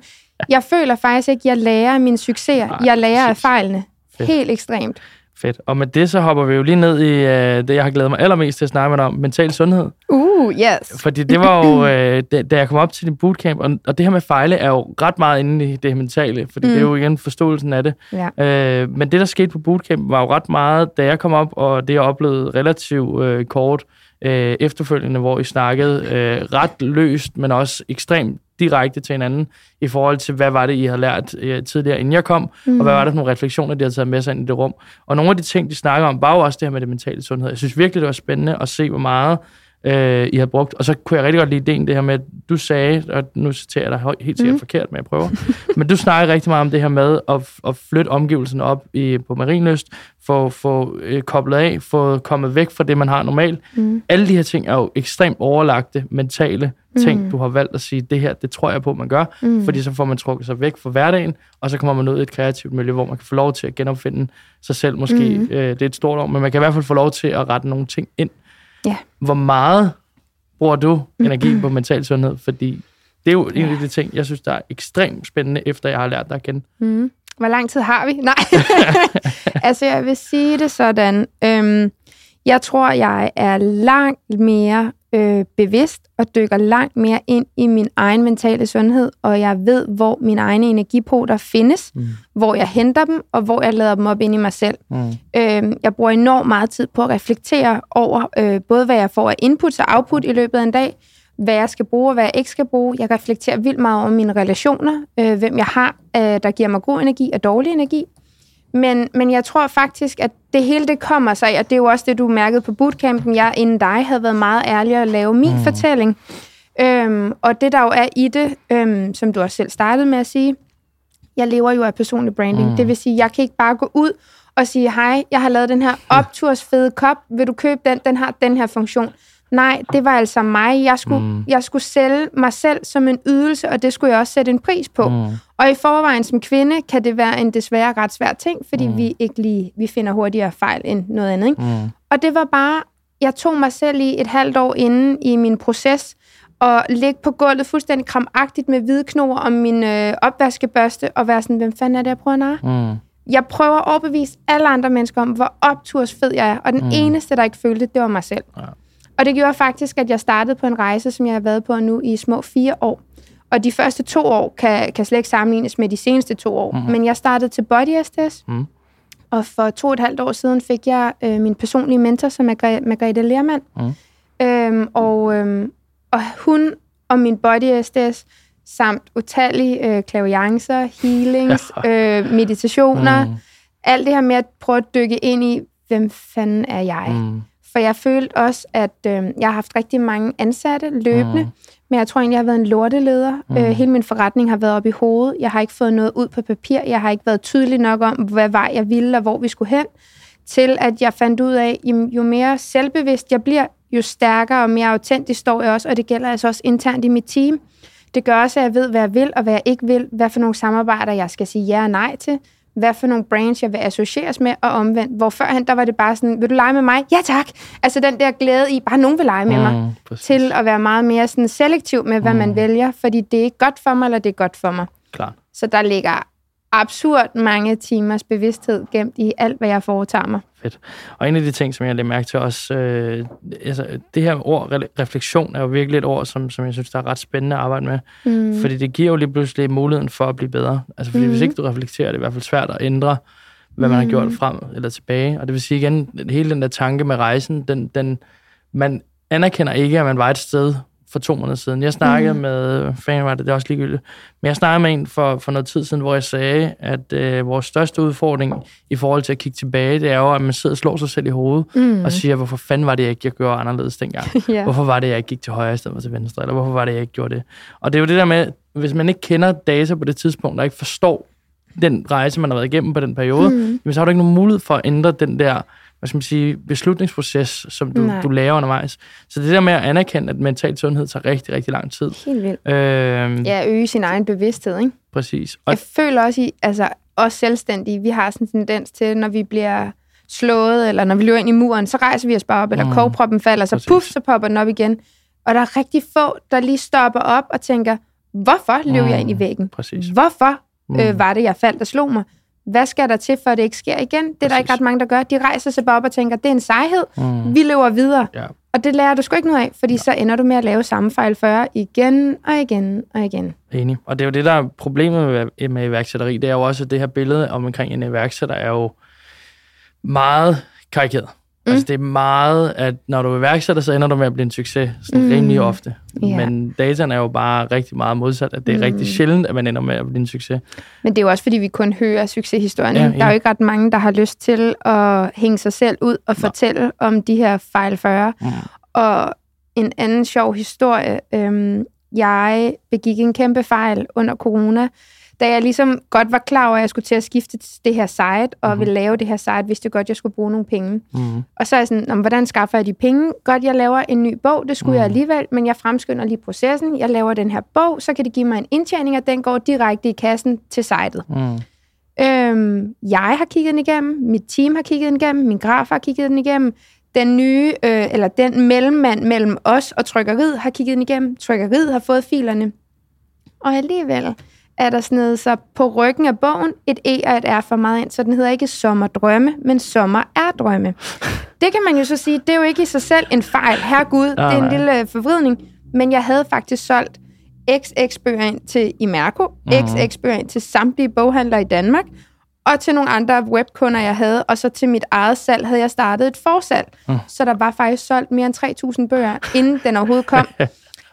jeg føler faktisk ikke, at jeg lærer af mine succeser. Nej, jeg lærer præcis. af fejlene. Fedt. Helt ekstremt. Fedt. Og med det, så hopper vi jo lige ned i uh, det, jeg har glædet mig allermest til at snakke med dig om, mental sundhed. Uh, yes. Fordi det var jo, uh, da, da jeg kom op til din bootcamp, og, og det her med fejle er jo ret meget inde i det mentale, fordi mm. det er jo igen forståelsen af det. Ja. Uh, men det, der skete på bootcamp, var jo ret meget, da jeg kom op, og det jeg oplevede relativt uh, kort uh, efterfølgende, hvor I snakkede uh, ret løst, men også ekstremt direkte til hinanden i forhold til, hvad var det, I havde lært uh, tidligere, inden jeg kom, mm. og hvad var det for nogle refleksioner, de havde taget med sig ind i det rum. Og nogle af de ting, de snakker om, var jo også det her med det mentale sundhed. Jeg synes virkelig, det var spændende at se, hvor meget øh, I har brugt. Og så kunne jeg rigtig godt lide ideen, det her med, at du sagde, og nu citerer jeg dig helt sikkert mm. forkert, men jeg prøver, men du snakker rigtig meget om det her med at, at flytte omgivelserne op i, på Marienlyst, få, få øh, koblet af, få kommet væk fra det, man har normalt. Mm. Alle de her ting er jo ekstremt overlagte, mentale ting, mm. du har valgt at sige, det her, det tror jeg på, man gør, mm. fordi så får man trukket sig væk fra hverdagen, og så kommer man ud i et kreativt miljø, hvor man kan få lov til at genopfinde sig selv. Måske mm. øh, det er et stort ord, men man kan i hvert fald få lov til at rette nogle ting ind. Ja. Hvor meget bruger du energi på mental sundhed? Fordi det er jo en af de ting, jeg synes, der er ekstremt spændende, efter jeg har lært dig at kende. Mm. Hvor lang tid har vi? Nej. altså, jeg vil sige det sådan. Øhm, jeg tror, jeg er langt mere øh, bevidst og dykker langt mere ind i min egen mentale sundhed, og jeg ved, hvor mine egne energipoter findes, mm. hvor jeg henter dem, og hvor jeg lader dem op ind i mig selv. Mm. Øh, jeg bruger enormt meget tid på at reflektere over øh, både, hvad jeg får af input og output i løbet af en dag, hvad jeg skal bruge og hvad jeg ikke skal bruge. Jeg reflekterer vildt meget over mine relationer, øh, hvem jeg har, øh, der giver mig god energi og dårlig energi. Men, men jeg tror faktisk, at det hele det kommer sig, og det er jo også det, du mærkede på bootcampen. Jeg inden dig havde været meget ærlig at lave min mm. fortælling. Øhm, og det, der jo er i det, øhm, som du også selv startede med at sige, jeg lever jo af personlig branding. Mm. Det vil sige, jeg kan ikke bare gå ud og sige, hej, jeg har lavet den her optursfede kop, vil du købe den? Den har den her funktion. Nej, det var altså mig. Jeg skulle, mm. jeg skulle sælge mig selv som en ydelse, og det skulle jeg også sætte en pris på. Mm. Og i forvejen som kvinde kan det være en desværre ret svær ting, fordi mm. vi ikke lige vi finder hurtigere fejl end noget andet. Ikke? Mm. Og det var bare, jeg tog mig selv i et halvt år inden i min proces, og ligge på gulvet fuldstændig kramagtigt med hvide knor om min øh, opvaskebørste, og være sådan, hvem fanden er det, jeg prøver at mm. Jeg prøver at overbevise alle andre mennesker om, hvor optursfed jeg er, og den mm. eneste, der ikke følte det, det var mig selv. Ja. Og det gjorde faktisk, at jeg startede på en rejse, som jeg har været på nu i små fire år. Og de første to år kan, kan slet ikke sammenlignes med de seneste to år. Mm-hmm. Men jeg startede til Body SDS, mm. og for to og et halvt år siden fik jeg øh, min personlige mentor, som er Gre- Margrethe Lermand. Mm. Øhm, og, øhm, og hun og min Body SDS, samt utallige øh, klaviancer, healings, øh, meditationer, mm. alt det her med at prøve at dykke ind i, hvem fanden er jeg? Mm. For jeg følte også, at øh, jeg har haft rigtig mange ansatte løbende, mm. men jeg tror egentlig, jeg har været en lorteleder. Mm. Øh, hele min forretning har været op i hovedet. Jeg har ikke fået noget ud på papir. Jeg har ikke været tydelig nok om, hvad vej jeg ville og hvor vi skulle hen. Til at jeg fandt ud af, jo mere selvbevidst jeg bliver, jo stærkere og mere autentisk står jeg også, og det gælder altså også internt i mit team. Det gør også, at jeg ved, hvad jeg vil og hvad jeg ikke vil, hvad for nogle samarbejder jeg skal sige ja og nej til, hvad for nogle brands, jeg vil associeres med, og omvendt. Hvor førhen, der var det bare sådan, vil du lege med mig? Ja tak! Altså den der glæde i, bare nogen vil lege med mm, mig. Præcis. Til at være meget mere sådan selektiv med, hvad mm. man vælger, fordi det er ikke godt for mig, eller det er godt for mig. Klar. Så der ligger absurd mange timers bevidsthed gemt i alt, hvad jeg foretager mig. Fedt. Og en af de ting, som jeg lige mærke til også, øh, altså, det her ord, refleksion, er jo virkelig et ord, som, som jeg synes, der er ret spændende at arbejde med. Mm. Fordi det giver jo lige pludselig muligheden for at blive bedre. Altså, fordi mm. hvis ikke du reflekterer, det er i hvert fald svært at ændre, hvad man mm. har gjort frem eller tilbage. Og det vil sige igen, hele den der tanke med rejsen, den, den, man anerkender ikke, at man var et sted, for to måneder siden. Jeg snakkede mm. med, fan var det, det er også ligegyldigt, men jeg snakkede med en for, for noget tid siden, hvor jeg sagde, at øh, vores største udfordring i forhold til at kigge tilbage, det er jo, at man sidder og slår sig selv i hovedet mm. og siger, hvorfor fanden var det, jeg ikke jeg gjorde anderledes dengang? yeah. Hvorfor var det, jeg ikke gik til højre i stedet for til venstre? Eller hvorfor var det, jeg ikke gjorde det? Og det er jo det der med, hvis man ikke kender data på det tidspunkt, og ikke forstår den rejse, man har været igennem på den periode, mm. så har du ikke nogen mulighed for at ændre den der hvad skal man sige, beslutningsproces, som du, du laver undervejs. Så det der med at anerkende, at mental sundhed tager rigtig, rigtig lang tid. Helt vildt. Øhm, ja, øge sin egen bevidsthed, ikke? Præcis. Og jeg føler også, i, altså os selvstændige, vi har sådan en tendens til, når vi bliver slået, eller når vi løber ind i muren, så rejser vi os bare op, eller mm. kogproppen falder, så Præcis. puff, så popper den op igen. Og der er rigtig få, der lige stopper op og tænker, hvorfor løb mm. jeg ind i væggen? Præcis. Hvorfor mm. øh, var det, jeg faldt og slog mig? Hvad skal der til, for at det ikke sker igen? Det er Præcis. der ikke ret mange, der gør. De rejser sig bare op og tænker, det er en sejhed. Mm. Vi løber videre. Ja. Og det lærer du sgu ikke noget af, fordi ja. så ender du med at lave samme fejl 40 igen og igen og igen. Enig. Og det er jo det, der er problemet med, med iværksætteri. Det er jo også, at det her billede omkring en iværksætter er jo meget karikeret. Mm. Altså det er meget, at når du iværksætter, så ender du med at blive en succes, sådan mm. rimelig ofte. Yeah. Men dataen er jo bare rigtig meget modsat, at det er mm. rigtig sjældent, at man ender med at blive en succes. Men det er jo også, fordi vi kun hører succeshistorien. Ja, ja. Der er jo ikke ret mange, der har lyst til at hænge sig selv ud og fortælle Nå. om de her fejl 40. Mm. Og en anden sjov historie. Øhm, jeg begik en kæmpe fejl under corona, da jeg ligesom godt var klar over, at jeg skulle til at skifte til det her site, og Mhm. mm-hmm. ville lave det her site, vidste jeg godt, at jeg skulle bruge nogle penge. Mm. Og så er jeg sådan, "Nå, men hvordan skaffer jeg de penge? Godt, jeg laver en ny bog, det skulle mm. jeg Mhm. alligevel, men jeg fremskynder lige processen. Jeg laver den her bog, så kan det give mig en indtjening, og den går direkte i kassen til sitet. Mm. Øhm, jeg har kigget den igennem, mit team har kigget den igennem, min graf har kigget den igennem, den nye, øh, eller den mellemmand mellem os og trykkeriet har kigget den igennem, trykkeriet har fået filerne. Og alligevel er der snedet sig på ryggen af bogen et E og et R for meget ind, så den hedder ikke Sommerdrømme, men Sommer er drømme. Det kan man jo så sige, det er jo ikke i sig selv en fejl. Herregud, det er en lille øh, forvridning. Men jeg havde faktisk solgt XX-bøger ind til Imerco, Mhm. XX-bøger ind til samtlige boghandlere i Danmark, og til nogle andre webkunder, jeg havde, og så til mit eget salg havde jeg startet et forsalg. Mm. Så der var faktisk solgt mere end 3.000 bøger, inden den overhovedet kom.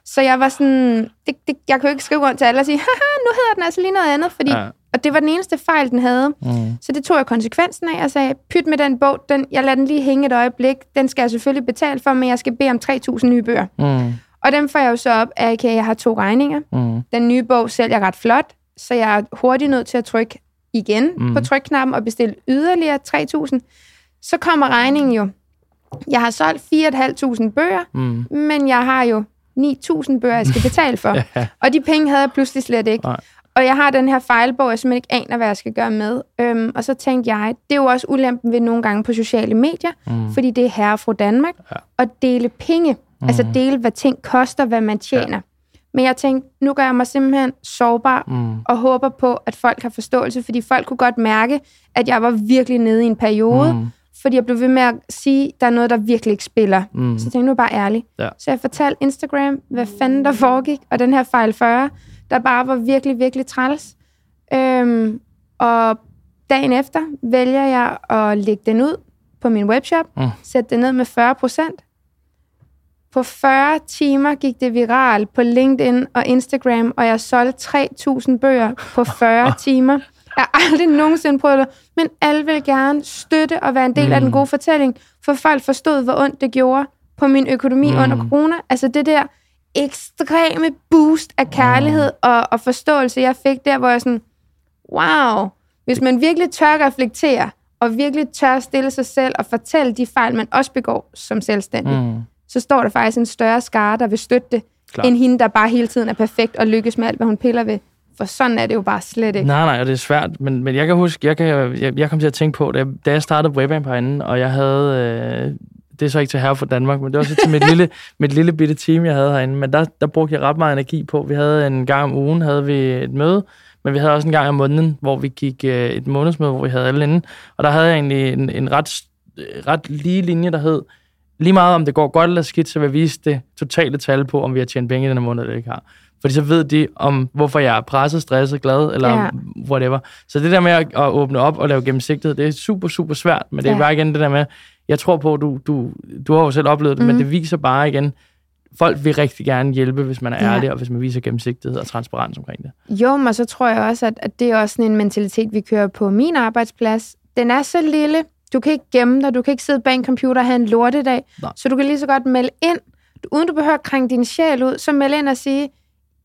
så jeg var sådan, det, det, jeg kunne ikke skrive rundt til alle og sige, haha, nu hedder den altså lige noget andet, fordi, Ja. og det var den eneste fejl, den havde. Mm. Så det tog jeg konsekvensen af og sagde, pyt med den bog, den, jeg lader den lige hænge et øjeblik, den skal jeg selvfølgelig betale for, men jeg skal bede om 3.000 nye bøger. Mm. Og dem får jeg jo så op af, at jeg har to regninger. Mm. Den nye bog sælger ret flot, så jeg er hurtigt nødt til at trykke igen mm. på trykknappen og bestille yderligere 3.000. Så kommer regningen jo. Jeg har solgt 4.500 bøger, Mm. men jeg har jo 9.000 bøger, jeg skal betale for. Ja. Og de penge havde jeg pludselig slet ikke. Nej. Og jeg har den her fejlbog, jeg simpelthen ikke aner, hvad jeg skal gøre med. Øhm, og så tænkte jeg, det er jo også ulempen ved nogle gange på sociale medier, Mm. fordi det er herre fra Danmark, Ja. at dele penge. Mm. Altså dele, hvad ting koster, hvad man tjener. Ja. Men jeg tænkte, nu gør jeg mig simpelthen sårbar, Mm. og håber på, at folk har forståelse, fordi folk kunne godt mærke, at jeg var virkelig nede i en periode, Mm. Fordi jeg blev ved med at sige, at der er noget, der virkelig ikke spiller. Mm. Så jeg tænkte, nu bare ærlig. Ja. Så jeg fortalte Instagram, hvad fanden der foregik, og den her fejl 40, der bare var virkelig, virkelig træls. Øhm, og dagen efter vælger jeg at lægge den ud på min webshop, Mm. sætte den ned med 40 procent. På 40 timer gik det viralt på LinkedIn og Instagram, og jeg solgte 3.000 bøger på 40 timer. Jeg har aldrig nogensinde prøvet det, men alle vil gerne støtte og være en del mm. af den gode fortælling, for folk forstod, hvor ondt det gjorde på min økonomi Mm. mm. under corona. Altså det der ekstreme boost af kærlighed mm. og, og forståelse, jeg fik der, hvor jeg sådan, wow, hvis man virkelig tør at reflektere, og virkelig tør at stille sig selv og fortælle de fejl, man også begår som selvstændig, mm. Mm. så står der faktisk en større skare, der vil støtte det, Klart. end hende, der bare hele tiden er perfekt og lykkes med alt, hvad hun piller ved. For sådan er det jo bare slet ikke. Nej, nej, og det er svært, men, men jeg kan huske, jeg, kan, jeg, jeg kom til at tænke på, da, da jeg startede Webempire, og jeg havde, øh, det er så ikke til her for Danmark, men det var så til mit lille, mit lille bitte team, jeg havde herinde, men der, der brugte jeg ret meget energi på. Vi havde en gang om ugen, havde vi et møde, men vi havde også en gang om måneden, hvor vi gik øh, et månedsmøde, hvor vi havde alle inde, og der havde jeg egentlig en, en ret, ret lige linje, der hed, lige meget om det går godt eller skidt, så vil jeg vise det totale tal på, om vi har tjent penge i den her måned eller ikke har. Fordi så ved de, om hvorfor jeg er presset, stresset, glad, eller Ja. whatever. Så det der med at, at åbne op og lave gennemsigtighed, det er super, super svært. Men det er Ja. bare igen det der med, jeg tror på, du, du, du har jo selv oplevet det, mm. men Mhm. det viser bare igen, folk vil rigtig gerne hjælpe, hvis man er Ja. ærlig, og hvis man viser gennemsigtighed og transparens omkring det. Jo, men så tror jeg også, at, at det er også sådan en mentalitet, vi kører på min arbejdsplads. Den er så lille, du kan ikke gemme dig, du kan ikke sidde bag en computer og have en lortedag, Nej. så du kan lige så godt melde ind, uden du behøver at krænge din sjæl ud, så meld ind og sige,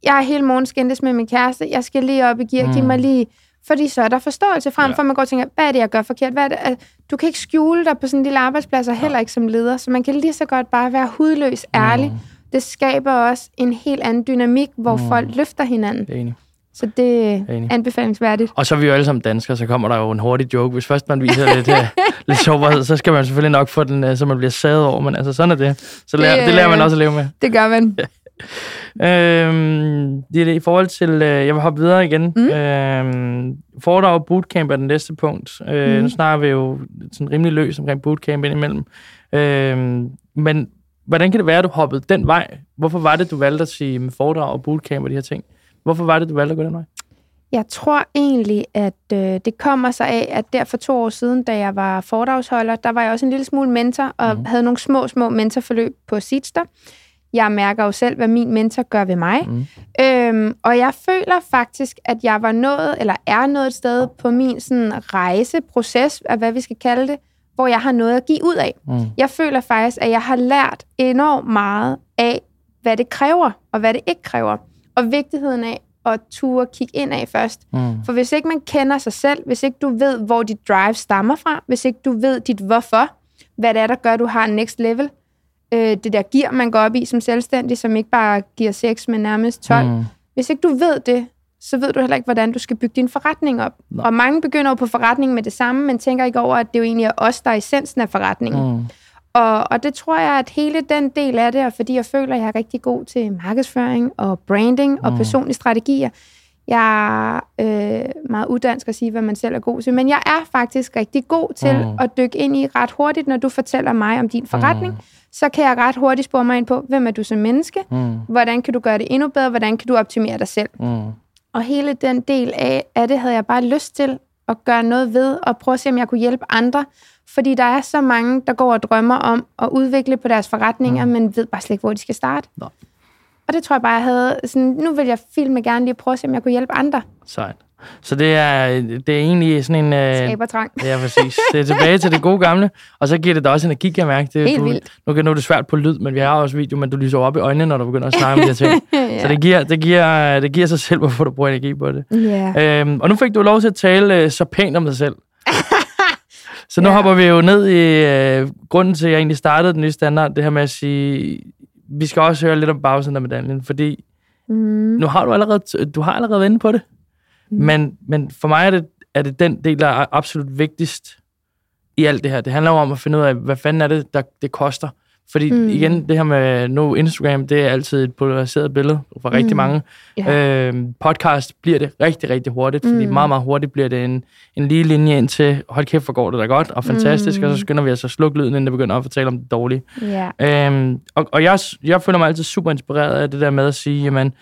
jeg er hele morgen skændtes med min kæreste, jeg skal lige op i gear, mm. giv Mm. mig lige... Fordi så er der forståelse frem, Ja. for man går og tænker, hvad er det, jeg gør forkert? Hvad er det? Altså, Du kan ikke skjule dig på sådan en lille arbejdsplads, og heller ikke som leder, så man kan lige så godt bare være hudløs ærlig. Mm. Det skaber også en helt anden dynamik, hvor Mm. folk løfter hinanden. Enig. Så det er anbefalingsværdigt. Og så er vi jo alle sammen danskere, så kommer der jo en hurtig joke. Hvis først man viser lidt, uh, lidt sårbarhed, så skal man selvfølgelig nok få den, uh, så man bliver sadet over. Men altså, sådan er det. Så lærer, Det, det, lærer man øh, også at leve med. Det gør man. Øhm, det er det i forhold til, øh, jeg vil hoppe videre igen. Mm. Øhm, foredrag og bootcamp er den næste punkt. Øh, Mm. Nu snakker vi jo sådan rimelig løs omkring bootcamp indimellem. Øhm, men hvordan kan det være, at du hoppede den vej? Hvorfor var det, du valgte at sige med foredrag og bootcamp og de her ting? Hvorfor var det, du valgte at gå den vej? Jeg tror egentlig, at øh, det kommer sig af, at der for to år siden, da jeg var foredragsholder, der var jeg også en lille smule mentor, og mm. havde nogle små, små mentorforløb på Seedster. Jeg mærker jo selv, hvad min mentor gør ved mig. Mm. Øhm, og jeg føler faktisk, at jeg var nået, eller er nået et sted på min sådan, rejseproces, af hvad vi skal kalde det, hvor jeg har noget at give ud af. Mm. Jeg føler faktisk, at jeg har lært enormt meget af, hvad det kræver, og hvad det ikke kræver. Og vigtigheden af at ture kigge ind af først. Mm. For hvis ikke man kender sig selv, hvis ikke du ved, hvor dit drive stammer fra, hvis ikke du ved dit hvorfor, hvad det er, der gør, at du har next level, øh, det der gear, man går op i som selvstændig, som ikke bare giver 6, men nærmest 12. Mm. Hvis ikke du ved det, så ved du heller ikke, hvordan du skal bygge din forretning op. Nej. Og mange begynder jo på forretning med det samme, men tænker ikke over, at det jo egentlig er os, der er essensen af forretningen. Mm. Og, og det tror jeg, at hele den del af det, og fordi jeg føler, at jeg er rigtig god til markedsføring og branding og Mm. personlige strategier. Jeg er øh, meget uddansk at sige, hvad man selv er god til, men jeg er faktisk rigtig god til Mm. at dykke ind i ret hurtigt, når du fortæller mig om din forretning. Mm. Så kan jeg ret hurtigt spore mig ind på, hvem er du som menneske? Mm. Hvordan kan du gøre det endnu bedre? Hvordan kan du optimere dig selv? Mm. Og hele den del af, af det havde jeg bare lyst til at gøre noget ved, og prøve at se, om jeg kunne hjælpe andre. Fordi der er så mange, der går og drømmer om at udvikle på deres forretninger, mm. men ved bare slet ikke, hvor de skal starte. Nej. Og det tror jeg bare, jeg havde sådan, nu vil jeg filme gerne lige prøve at se, om jeg kunne hjælpe andre. Sejt. Så det er, det er egentlig sådan en... Øh, Skaber trang. Ja, præcis. Det er tilbage til det gode gamle, og så giver det dig også energi, kan jeg mærke. Det, Helt du, vildt. Nu, kan, nu er det svært på lyd, men vi har også video, men du lyser op i øjnene, når du begynder at snakke om de her ting. ja. Så det giver, det, giver, det giver sig selv, hvorfor du bruger energi på det. Ja. Øhm, og nu fik du lov til at tale øh, så pænt om dig selv. så nu Ja. hopper vi jo ned i øh, grunden til, at jeg egentlig startede den nye standard, det her med at sige, vi skal også høre lidt om bagsiden af medaljen, fordi Mm. nu har du allerede, du har allerede været inde på det, Mm. men, men for mig er det, er det den del, der er absolut vigtigst i alt det her. Det handler jo om at finde ud af, hvad fanden er det, der det koster. Fordi Mm. mm. igen, det her med nu Instagram, det er altid et polariseret billede for rigtig Mm. mange. Ja. Øhm, podcast bliver det rigtig, rigtig hurtigt, fordi Mm. meget, meget hurtigt bliver det en, en lige linje ind til, hold kæft, hvor går det da godt, og fantastisk, Mm. og så skynder vi os at slukke lyden, inden det begynder at fortælle om det dårlige. ja. Øhm, og og jeg, jeg føler mig altid super inspireret af det der med at sige, jamen,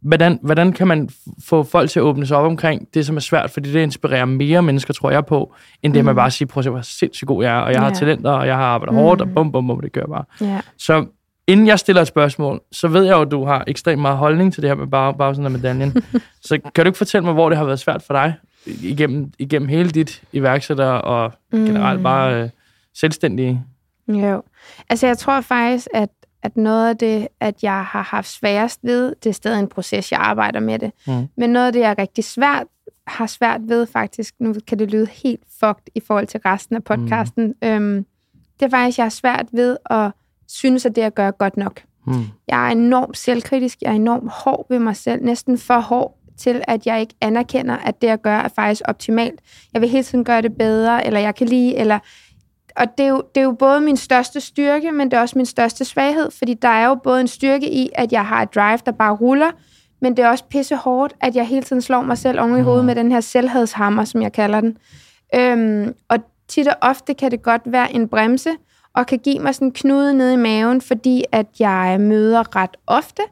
hvordan, hvordan kan man få folk til at åbne sig op omkring det, som er svært, fordi det inspirerer mere mennesker, tror jeg på, end det Mm. bare at sige, prøv at se, hvor sindssygt god jeg er, og jeg har Ja. talenter, og jeg har arbejdet Mm. hårdt, og bum, bum, bum, det gør bare. ja. Så inden jeg stiller et spørgsmål, så ved jeg jo, at du har ekstremt meget holdning til det her med bare, bare sådan af medaljen. så kan du ikke fortælle mig, hvor det har været svært for dig igennem, igennem hele dit iværksætter og generelt Mm. bare øh, selvstændige? Jo. Altså, jeg tror faktisk, at, at noget af det, at jeg har haft sværest ved, det er stadig en proces, jeg arbejder med det. Mm. Men noget af det, jeg er rigtig svært, har svært ved faktisk, nu kan det lyde helt fucked i forhold til resten af podcasten, mm. øhm, det er faktisk, jeg har svært ved at synes, at det at gøre godt nok. Mm. Jeg er enormt selvkritisk, jeg er enormt hård ved mig selv, næsten for hård til, at jeg ikke anerkender, at det at gøre er faktisk optimalt. Jeg vil hele tiden gøre det bedre, eller jeg kan lide, eller... Og det er, jo, det er jo både min største styrke, men det er også min største svaghed, fordi der er jo både en styrke i, at jeg har et drive, der bare ruller, men det er også pisse hårdt, at jeg hele tiden slår mig selv oven i hovedet med den her selvhedshammer, som jeg kalder den. Øhm, og tit og ofte kan det godt være en bremse, og kan give mig sådan en knude nede i maven, fordi at jeg møder ret ofte.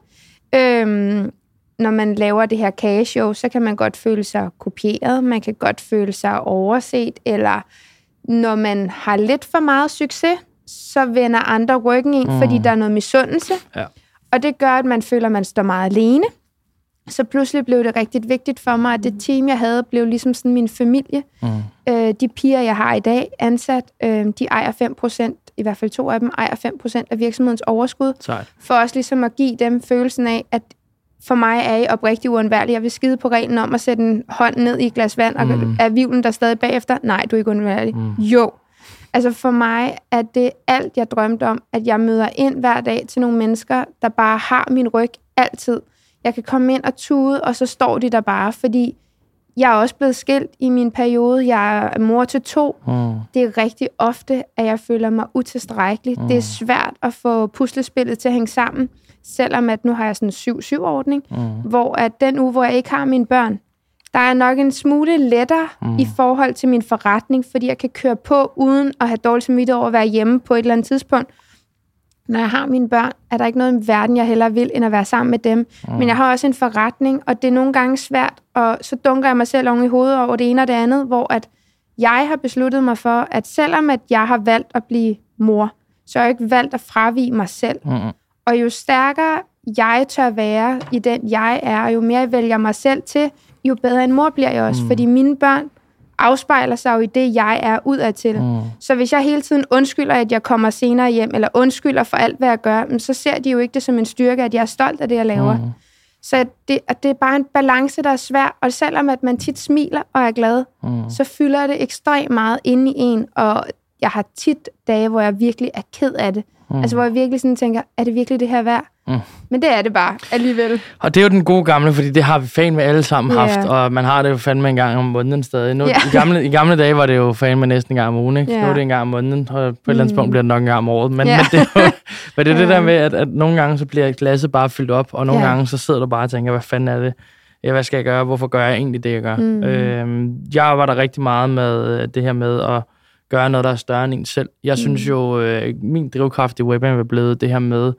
Øhm, når man laver det her kageshow, så kan man godt føle sig kopieret, man kan godt føle sig overset, eller når man har lidt for meget succes, så vender andre ryggen ind, mm. fordi der er noget misundelse. Ja. Og det gør, at man føler, at man står meget alene. Så pludselig blev det rigtig vigtigt for mig, at det team, jeg havde, blev ligesom sådan min familie. Mm. Øh, de piger, jeg har i dag ansat, øh, de ejer 5%, i hvert fald to af dem, ejer 5% af virksomhedens overskud. Sejt. For også ligesom at give dem følelsen af, at for mig er I oprigtig uundværlig. Jeg vil skide på reglen om at sætte en hånd ned i et glas vand, og Mm. er vivlen der stadig bagefter? Nej, du er ikke uundværlig. Mm. Jo. Altså for mig er det alt, jeg drømte om, at jeg møder ind hver dag til nogle mennesker, der bare har min ryg altid. Jeg kan komme ind og tude, og så står de der bare, fordi jeg er også blevet skilt i min periode. Jeg er mor til to. Mm. Det er rigtig ofte, at jeg føler mig utilstrækkelig. Mm. Det er svært at få puslespillet til at hænge sammen, selvom at nu har jeg sådan en 7-7-ordning, Mm. hvor at den uge, hvor jeg ikke har mine børn, der er nok en smule lettere mm. i forhold til min forretning, fordi jeg kan køre på uden at have dårligt samvittighed over at være hjemme på et eller andet tidspunkt. Når jeg har mine børn, er der ikke noget i verden, jeg hellere vil, end at være sammen med dem. Mm. Men jeg har også en forretning, og det er nogle gange svært, og så dunker jeg mig selv oven i hovedet over det ene og det andet, hvor at jeg har besluttet mig for, at selvom at jeg har valgt at blive mor, så har jeg ikke valgt at fravige mig selv. Mm. Og jo stærkere jeg tør være i den, jeg er, og jo mere jeg vælger mig selv til, jo bedre en mor bliver jeg også. Mm. Fordi mine børn afspejler sig jo i det, jeg er udadtil. Mm. Så hvis jeg hele tiden undskylder, at jeg kommer senere hjem, eller undskylder for alt, hvad jeg gør, så ser de jo ikke det som en styrke, at jeg er stolt af det, jeg laver. Mm. Så det, at det er bare en balance, der er svær. Og selvom at man tit smiler og er glad, Mm. så fylder det ekstremt meget inde i en. Og jeg har tit dage, hvor jeg virkelig er ked af det. Mm. Altså hvor jeg virkelig sådan tænker, er det virkelig det her værd? Mm. Men det er det bare alligevel. Og det er jo den gode gamle, fordi det har vi fan med alle sammen Ja. haft, og man har det jo fandme en gang om måneden stadig. Nu, Ja. i, gamle, I gamle dage var det jo fan med næsten en gang om ugen, ikke? Ja. Nu er det en gang om måneden, og på et eller andet Mm. punkt bliver det nok en gang om året. Men, Ja. men det er jo men det, er det der med, at, at nogle gange så bliver glasset bare fyldt op, og nogle Ja. gange så sidder du bare og tænker, hvad fanden er det? Ja, hvad skal jeg gøre? Hvorfor gør jeg egentlig det, jeg gør? Mm. Øhm, jeg var der rigtig meget med øh, det her med at gøre noget, der er større end en selv. Jeg synes Mm. jo, øh, min drivkraft i Webam er blevet det her med,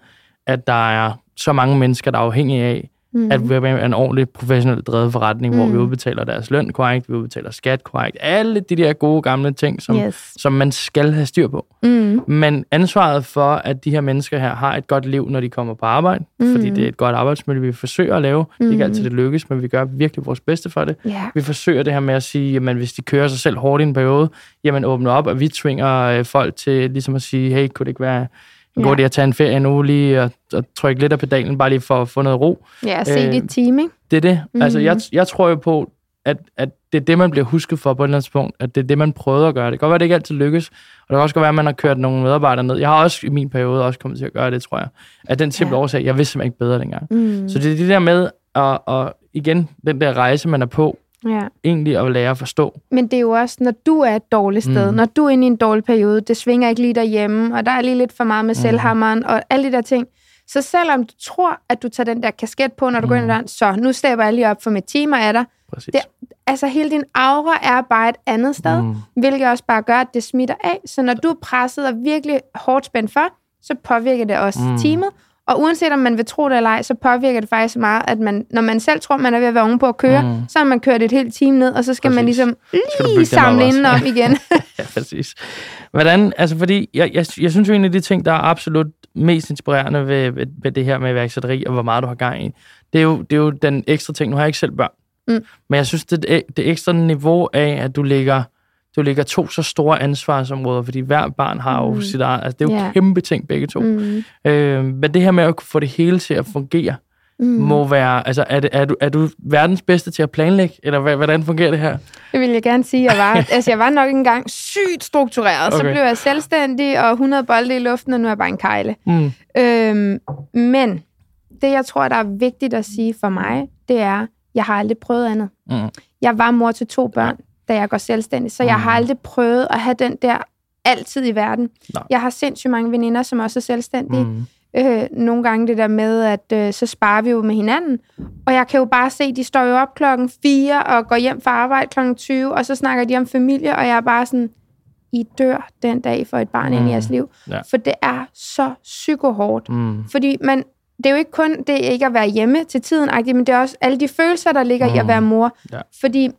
at der er så mange mennesker, der er afhængige af, Mm. at Webam er en ordentlig professionelt drevet forretning, mm. hvor Mm. vi udbetaler deres løn korrekt, vi udbetaler skat korrekt, alle de der gode gamle ting, som, yes. som man skal have styr på. Mm. Men ansvaret for, at de her mennesker her har et godt liv, når de kommer på arbejde, mm. Mm. fordi det er et godt arbejdsmiljø, vi forsøger at lave. Mm. Det er ikke Mm. altid, det lykkes, men vi gør virkelig vores bedste for det. Ja. Vi forsøger det her med at sige, jamen hvis de kører sig selv hårdt i en periode, jamen åbne op, og vi tvinger øh, folk til ligesom at sige, hey, kunne det ikke være Ja. idé at tage en ferie nu lige og, og trykke lidt af pedalen, bare lige for at få noget ro. Ja, se Øh, dit team, ikke? Det er det. Mm. Altså, jeg, jeg tror jo på, at, at det er det, man bliver husket for på et eller andet tidspunkt, at det er det, man prøvede at gøre. Det kan godt være, at det ikke altid lykkes, og det kan også godt være, at man har kørt nogle medarbejdere ned. Jeg har også i min periode også kommet til at gøre det, tror jeg. Af den simple Ja. årsag, jeg vidste simpelthen ikke bedre dengang. Mm. Så det er det der med, at, at igen, den der rejse, man er på, Ja. egentlig at lære at forstå. Men det er jo også, når du er et dårligt sted, Mm. når du er inde i en dårlig periode, det svinger ikke lige derhjemme, og der er lige lidt for meget med Mm. selvhammeren, og alle de der ting. Så selvom du tror, at du tager den der kasket på, når du mm. går ind i Mm. døren, så nu stepper jeg lige op, for mit team er der. Præcis. Det- Altså hele din aura er bare et andet sted, mm. Hvilket også bare gør, at det smitter af. Så når du er presset og virkelig hårdt spændt for, så påvirker det også mm. teamet. Og uanset om man vil tro det eller ej, så påvirker det faktisk meget, at man, når man selv tror, man er ved at være oven på at køre, Mm. så har man kørt et helt team ned, og så skal man Præcis. ligesom du bygge lige op samle inden om igen. Ja, præcis. Hvordan, altså fordi, jeg, jeg, jeg synes jo en af de ting, der er absolut mest inspirerende ved, ved, ved det her med iværksætteri, og hvor meget du har gang i, det er jo, det er jo den ekstra ting. Nu har jeg ikke selv børn, Mm. men jeg synes, det, det, det ekstra niveau af, at du lægger, du lægger to så store ansvarsområder, fordi hver barn har jo Mm. sit eget, altså det er jo Ja. kæmpe ting begge to. Mm. Øh, men det her med at kunne få det hele til at fungere, Mm. må være, altså er, det, er, du, er du verdens bedste til at planlægge, eller hvordan fungerer det her? Det vil jeg gerne sige, jeg var. altså, jeg var nok engang sygt struktureret. Okay. Så blev jeg selvstændig og 100 bolde i luften, og nu er jeg bare en kejle. Mm. Øhm, men det, jeg tror, der er vigtigt at sige for mig, det er, jeg har aldrig prøvet andet. Mm. Jeg var mor til to børn, da jeg går selvstændig, så jeg Mm. har aldrig prøvet at have den der altid i verden. Nej. Jeg har sindssygt mange veninder, som også er selvstændige. Mm. Øh, nogle gange det der med, at øh, så sparer vi jo med hinanden. Og jeg kan jo bare se, de står jo op klokken 4 og går hjem fra arbejde klokken 20, og så snakker de om familie, og jeg er bare sådan, I dør den dag for et barn mm. ind i jeres liv. Ja. For det er så psykohårdt. Mm. Fordi man, det er jo ikke kun det ikke at være hjemme til tiden, men det er også alle de følelser, der ligger mm. i at Mm. være mor. Ja. Fordi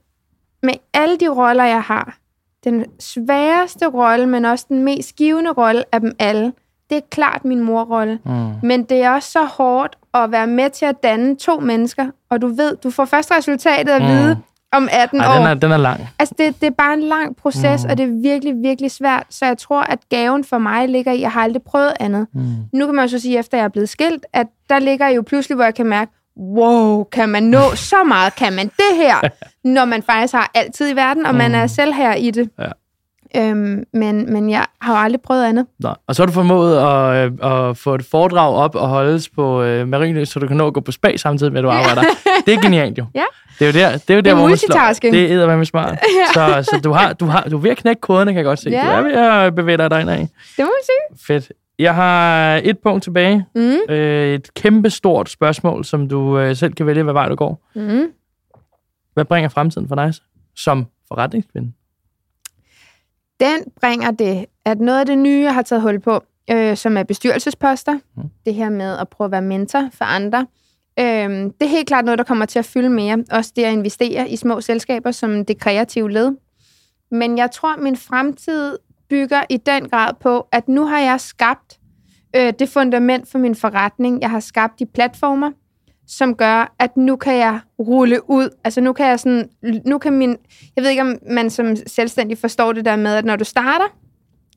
med alle de roller, jeg har, den sværeste rolle, men også den mest givende rolle af dem alle, det er klart min morrolle. Mm. Men det er også så hårdt at være med til at danne to mennesker, og du ved, du får først resultatet at Mm. vide om 18 Ej, år. den er, den er lang. Altså, det, det er bare en lang proces, Mm. og det er virkelig, virkelig svært. Så jeg tror, at gaven for mig ligger i, at jeg har aldrig prøvet andet. Mm. Nu kan man jo så sige, efter jeg er blevet skilt, at der ligger jo pludselig, hvor jeg kan mærke, wow, kan man nå så meget? Kan man det her? Når man faktisk har altid i verden, og man Mm. er selv her i det. Ja. Øhm, men, men jeg har jo aldrig prøvet andet. Nå. Og så har du formået at, øh, at få et foredrag op og holdes på øh, Marienløs, så du kan nå at gå på spa samtidig med, at du arbejder. Det er genialt jo. Ja. Det er jo der, det er jo der, er hvor man slår. Det er eddermame smart. så, så du, har, du, har, du er ved at knække koderne, kan jeg godt se. Ja. Du er ved at bevæge dig derindad. Det må man sige. Fedt. Jeg har et punkt tilbage. Mm. Øh, et kæmpe stort spørgsmål, som du øh, selv kan vælge, hvad vej du går. Mm. Hvad bringer fremtiden for dig som forretningskvinde? Den bringer det, at noget af det nye, jeg har taget hul på, øh, som er bestyrelsesposter, Mm. det her med at prøve at være mentor for andre, øh, det er helt klart noget, der kommer til at fylde mere. Også det at investere i små selskaber som det kreative led. Men jeg tror, min fremtid bygger i den grad på, at nu har jeg skabt øh, det fundament for min forretning. Jeg har skabt de platformer, som gør, at nu kan jeg rulle ud. Altså nu kan jeg sådan, nu kan min, jeg ved ikke, om man som selvstændig forstår det der med, at når du starter,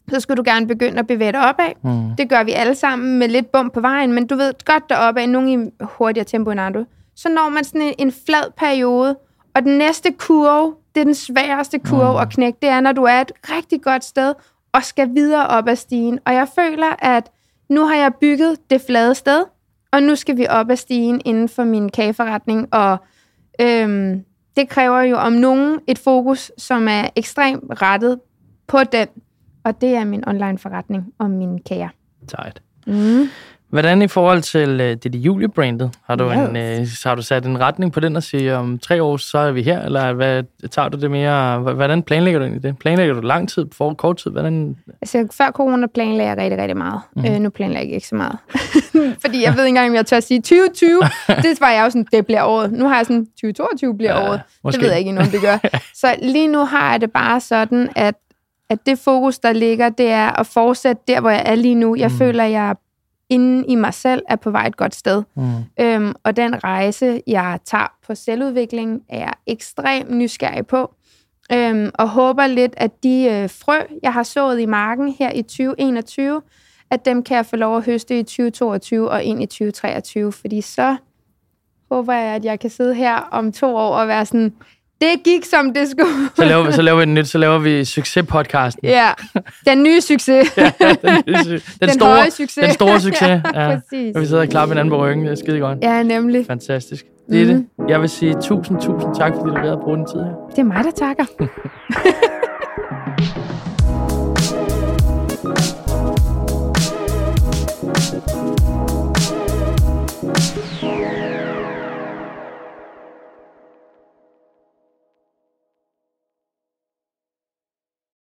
så skal du gerne begynde at bevæge dig opad. Mm. Det gør vi alle sammen med lidt bump på vejen, men du ved godt deroppe af, nogen i hurtigere tempo end andre. Så når man sådan en, en flad periode, og den næste kurve, det er den sværeste kurve mm. at knække, det er, når du er et rigtig godt sted, og skal videre op ad stigen. Og jeg føler, at nu har jeg bygget det flade sted, og nu skal vi op ad stigen inden for min kageforretning, og øhm, det kræver jo om nogen et fokus, som er ekstremt rettet på den, og det er min online forretning om mine kager. Sejt. Mm. Hvordan i forhold til uh, det julebrandet? Har du, yes. en, uh, har du sat en retning på den og siger, om tre år, så er vi her? Eller hvad, tager du det mere? Hvordan planlægger du egentlig det? Planlægger du lang tid, for kort tid? Hvordan? Altså, før corona planlagde jeg rigtig, rigtig meget. Mm. Uh, nu planlægger jeg ikke så meget. Fordi jeg ved ikke engang, om jeg tør at sige 2020. det var jeg jo sådan, det bliver året. Nu har jeg sådan, 2022 bliver ja, året. Måske. Det ved jeg ikke endnu, om det gør. så lige nu har jeg det bare sådan, at at det fokus, der ligger, det er at fortsætte der, hvor jeg er lige nu. Jeg mm. føler, jeg inde i mig selv er på vej et godt sted. Mm. Øhm, og den rejse, jeg tager på selvudvikling, er jeg ekstremt nysgerrig på. Øhm, og håber lidt, at de øh, frø, jeg har sået i marken her i 2021, at dem kan jeg få lov at høste i 2022 og ind i 2023, fordi så håber jeg, at jeg kan sidde her om to år og være sådan, det gik, som det skulle. så, laver vi, så laver vi den nyt, så laver vi succespodcasten. Ja, den nye succes. ja, den, nye, den, den, store, høje succes. Den store succes. ja, præcis. Og vi sidder og klapper hinanden på ryggen. Det er skide godt. Ja, nemlig. Fantastisk. Det er mm. det. Jeg vil sige tusind, tusind tak, fordi du har været at bruge den tid her. Det er mig, der takker.